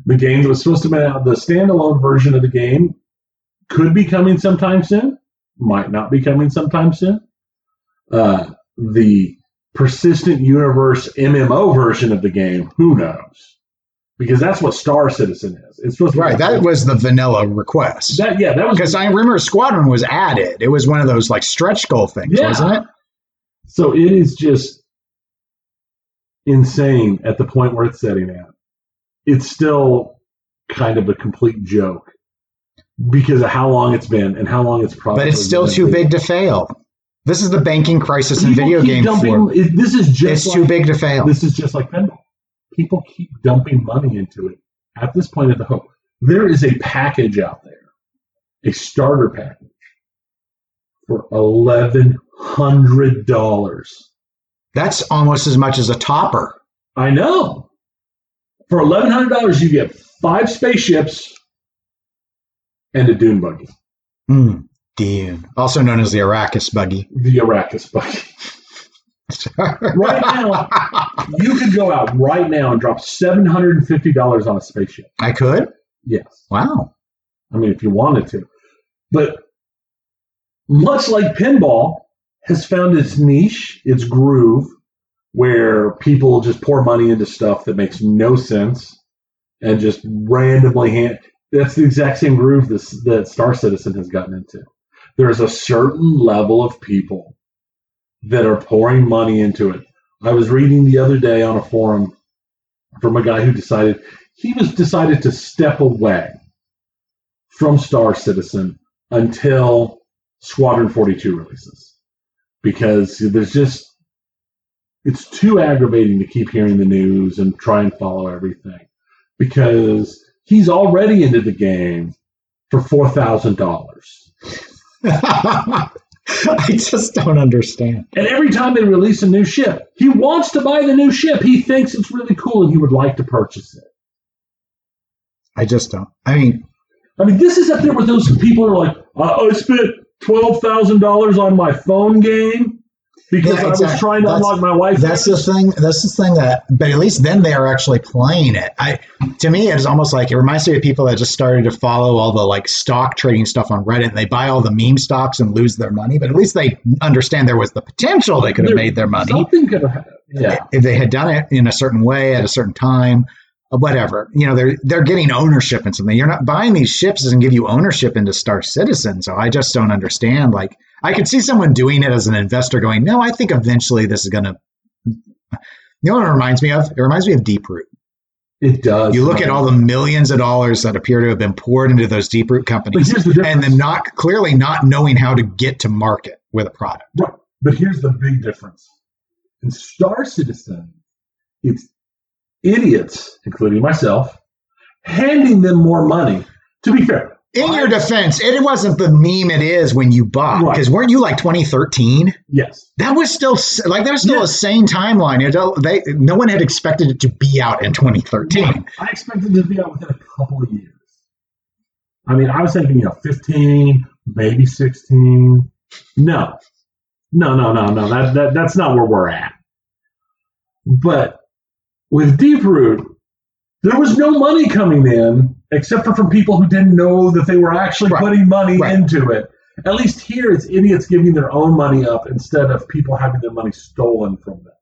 The game was supposed to be out. The standalone version of the game could be coming sometime soon. Might not be coming sometime soon. Uh, the persistent universe MMO version of the game, who knows? Because that's what Star Citizen is. It's supposed to be Right. That was the vanilla request. that. Yeah, that was Because I remember Squadron was added. It was one of those like stretch goal things, Yeah. wasn't it? So it is just insane at the point where it's setting at. It's still kind of a complete joke because of how long it's been and how long it's probably. But it's still too big to fail. This is the banking crisis in video game dumping- form. it- This is just It's too big to fail. This is just like pinball. People keep dumping money into it. At this point of the hope, there is a package out there, a starter package for eleven hundred dollars. That's almost as much as a topper. I know. For eleven hundred dollars, you get five spaceships and a dune buggy, Hmm. Dune, also known as the Arrakis buggy. the Arrakis buggy. Right now, you could go out right now and drop seven hundred and fifty dollars on a spaceship. I could. Yes, Wow. I mean if you wanted to, but much like pinball has found its niche, its groove, where people just pour money into stuff that makes no sense and just randomly hand. That's the exact same groove this, that Star Citizen has gotten into. There's a certain level of people that are pouring money into it. I was reading the other day on a forum from a guy who decided he was decided to step away from Star Citizen until Squadron 42 releases. Because there's just it's too aggravating to keep hearing the news and try and follow everything. Because he's already into the game for four thousand dollars I just don't understand. and every time they release a new ship he wants to buy the new ship he thinks it's really cool and he would like to purchase it I just don't. I mean, I mean, this is up there with those people who are like, I, I spent twelve thousand dollars on my phone game because Yeah, I was trying to That's- unlock my wife. that's the thing. That's the thing that. But at least then they are actually playing it. I, to me, it's almost like it reminds me of people that just started to follow all the like stock trading stuff on Reddit. and They buy all the meme stocks and lose their money. But at least they understand there was the potential they could have made their money. Something could have. Yeah, if they had done it in a certain way at a certain time whatever you know they're they're getting ownership in something you're not buying these ships doesn't give you ownership into star citizen so i just don't understand like i could see someone doing it as an investor going no i think eventually this is going to you know what it reminds me of it reminds me of Deeproot it does. you look at all the millions of dollars that appear to have been poured into those Deeproot companies the and then not clearly not knowing how to get to market with a product Right. But here's the big difference. In Star Citizen, it's idiots, including myself, handing them more money. To be fair, In your defense, it wasn't the meme it is when you bought. Right. Because weren't you like 2013? Yes. That was still like there was still Yeah. a sane timeline. It, they, no one had expected it to be out in 2013. I expected it to be out within a couple of years. I mean, I was thinking, you know, 15, maybe 16. No. No, no, no, no. That, that that's not where we're at. But with Deeproot, there was no money coming in except for from people who didn't know that they were actually Right. putting money Right. into it. At least here, it's idiots giving their own money up instead of people having their money stolen from them.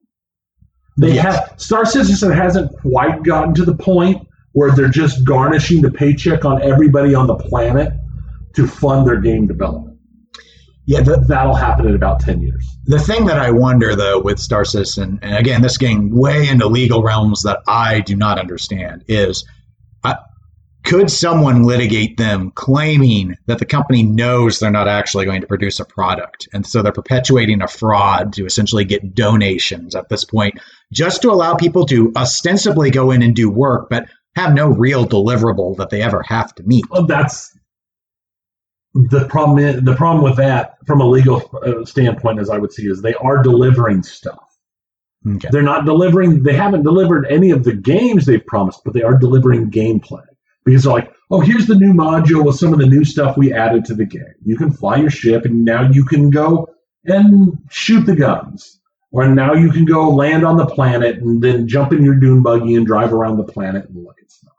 They Yes. have Star Citizen hasn't quite gotten to the point where they're just garnishing the paycheck on everybody on the planet to fund their game development. Yeah, the, That'll happen in about ten years. the thing that I wonder though with Star Citizen, and again, this getting way into legal realms that I do not understand, is uh, could someone litigate them claiming that the company knows they're not actually going to produce a product? And so they're perpetuating a fraud to essentially get donations at this point, just to allow people to ostensibly go in and do work, but have no real deliverable that they ever have to meet. Well, that's the problem. Is, the problem with that, from a legal uh, standpoint, as I would see, is they are delivering stuff. Okay. They're not delivering. They haven't delivered any of the games they've promised, but they are delivering gameplay because they're like, oh, here's the new module with some of the new stuff we added to the game. You can fly your ship, and now you can go and shoot the guns, or now you can go land on the planet and then jump in your dune buggy and drive around the planet and look at stuff.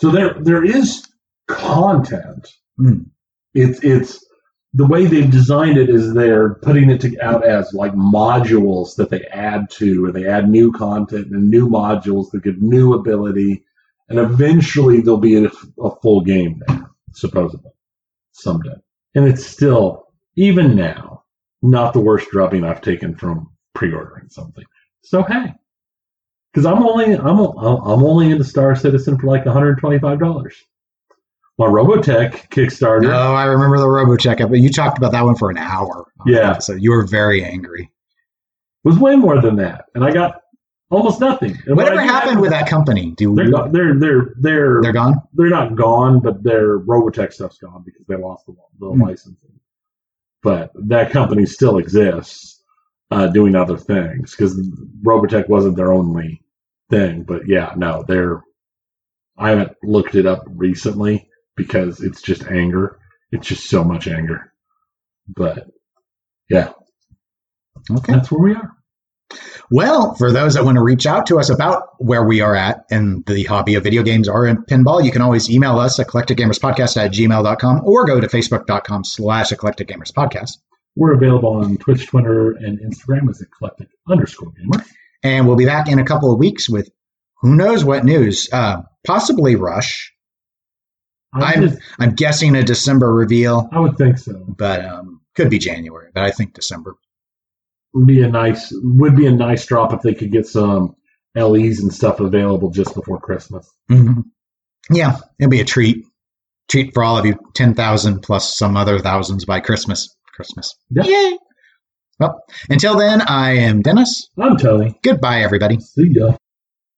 So there, there is content. Hmm. It's it's the way they've designed it is they're putting it to, out as like modules that they add to, or they add new content and new modules that give new ability, and eventually there'll be a, a full game there, supposedly, someday. And it's still, even now, not the worst drubbing I've taken from pre-ordering something. So hey, because I'm only I'm I'm only into Star Citizen for like 125 dollars. My Robotech Kickstarter. Oh, I remember the Robotech, but you talked about that one for an hour. Yeah. So you were very angry. It was way more than that, and I got almost nothing. And Whatever did happened with that company? Do They're go- they're they're they're they're gone? they're not gone, but their Robotech stuff's gone because they lost the, the Hmm. licensing. But that company still exists, uh, doing other things because Robotech wasn't their only thing. But yeah, no, they're. I haven't looked it up recently because it's just anger. It's just so much anger. But yeah, Okay. that's where we are. Well, for those that want to reach out to us about where we are at in the hobby of video games or in pinball, you can always email us at eclecticgamerspodcast at gmail.com or go to facebook.com slash eclecticgamerspodcast. We're available on Twitch, Twitter, and Instagram as eclectic underscore gamer. And we'll be back in a couple of weeks with who knows what news. Uh, possibly Rush. I, I'm- just, I'm guessing a December reveal, I would think so. but um, could be January, but I think December. Would be a nice would be a nice drop if they could get some LEs and stuff available just before Christmas. Mhm. Yeah, it'll be a treat. Treat for all of you. 10,000 plus some other thousands by Christmas. Christmas. Yep. Yay. Well, until then, I am Dennis. I'm Tony. Goodbye, everybody. See ya.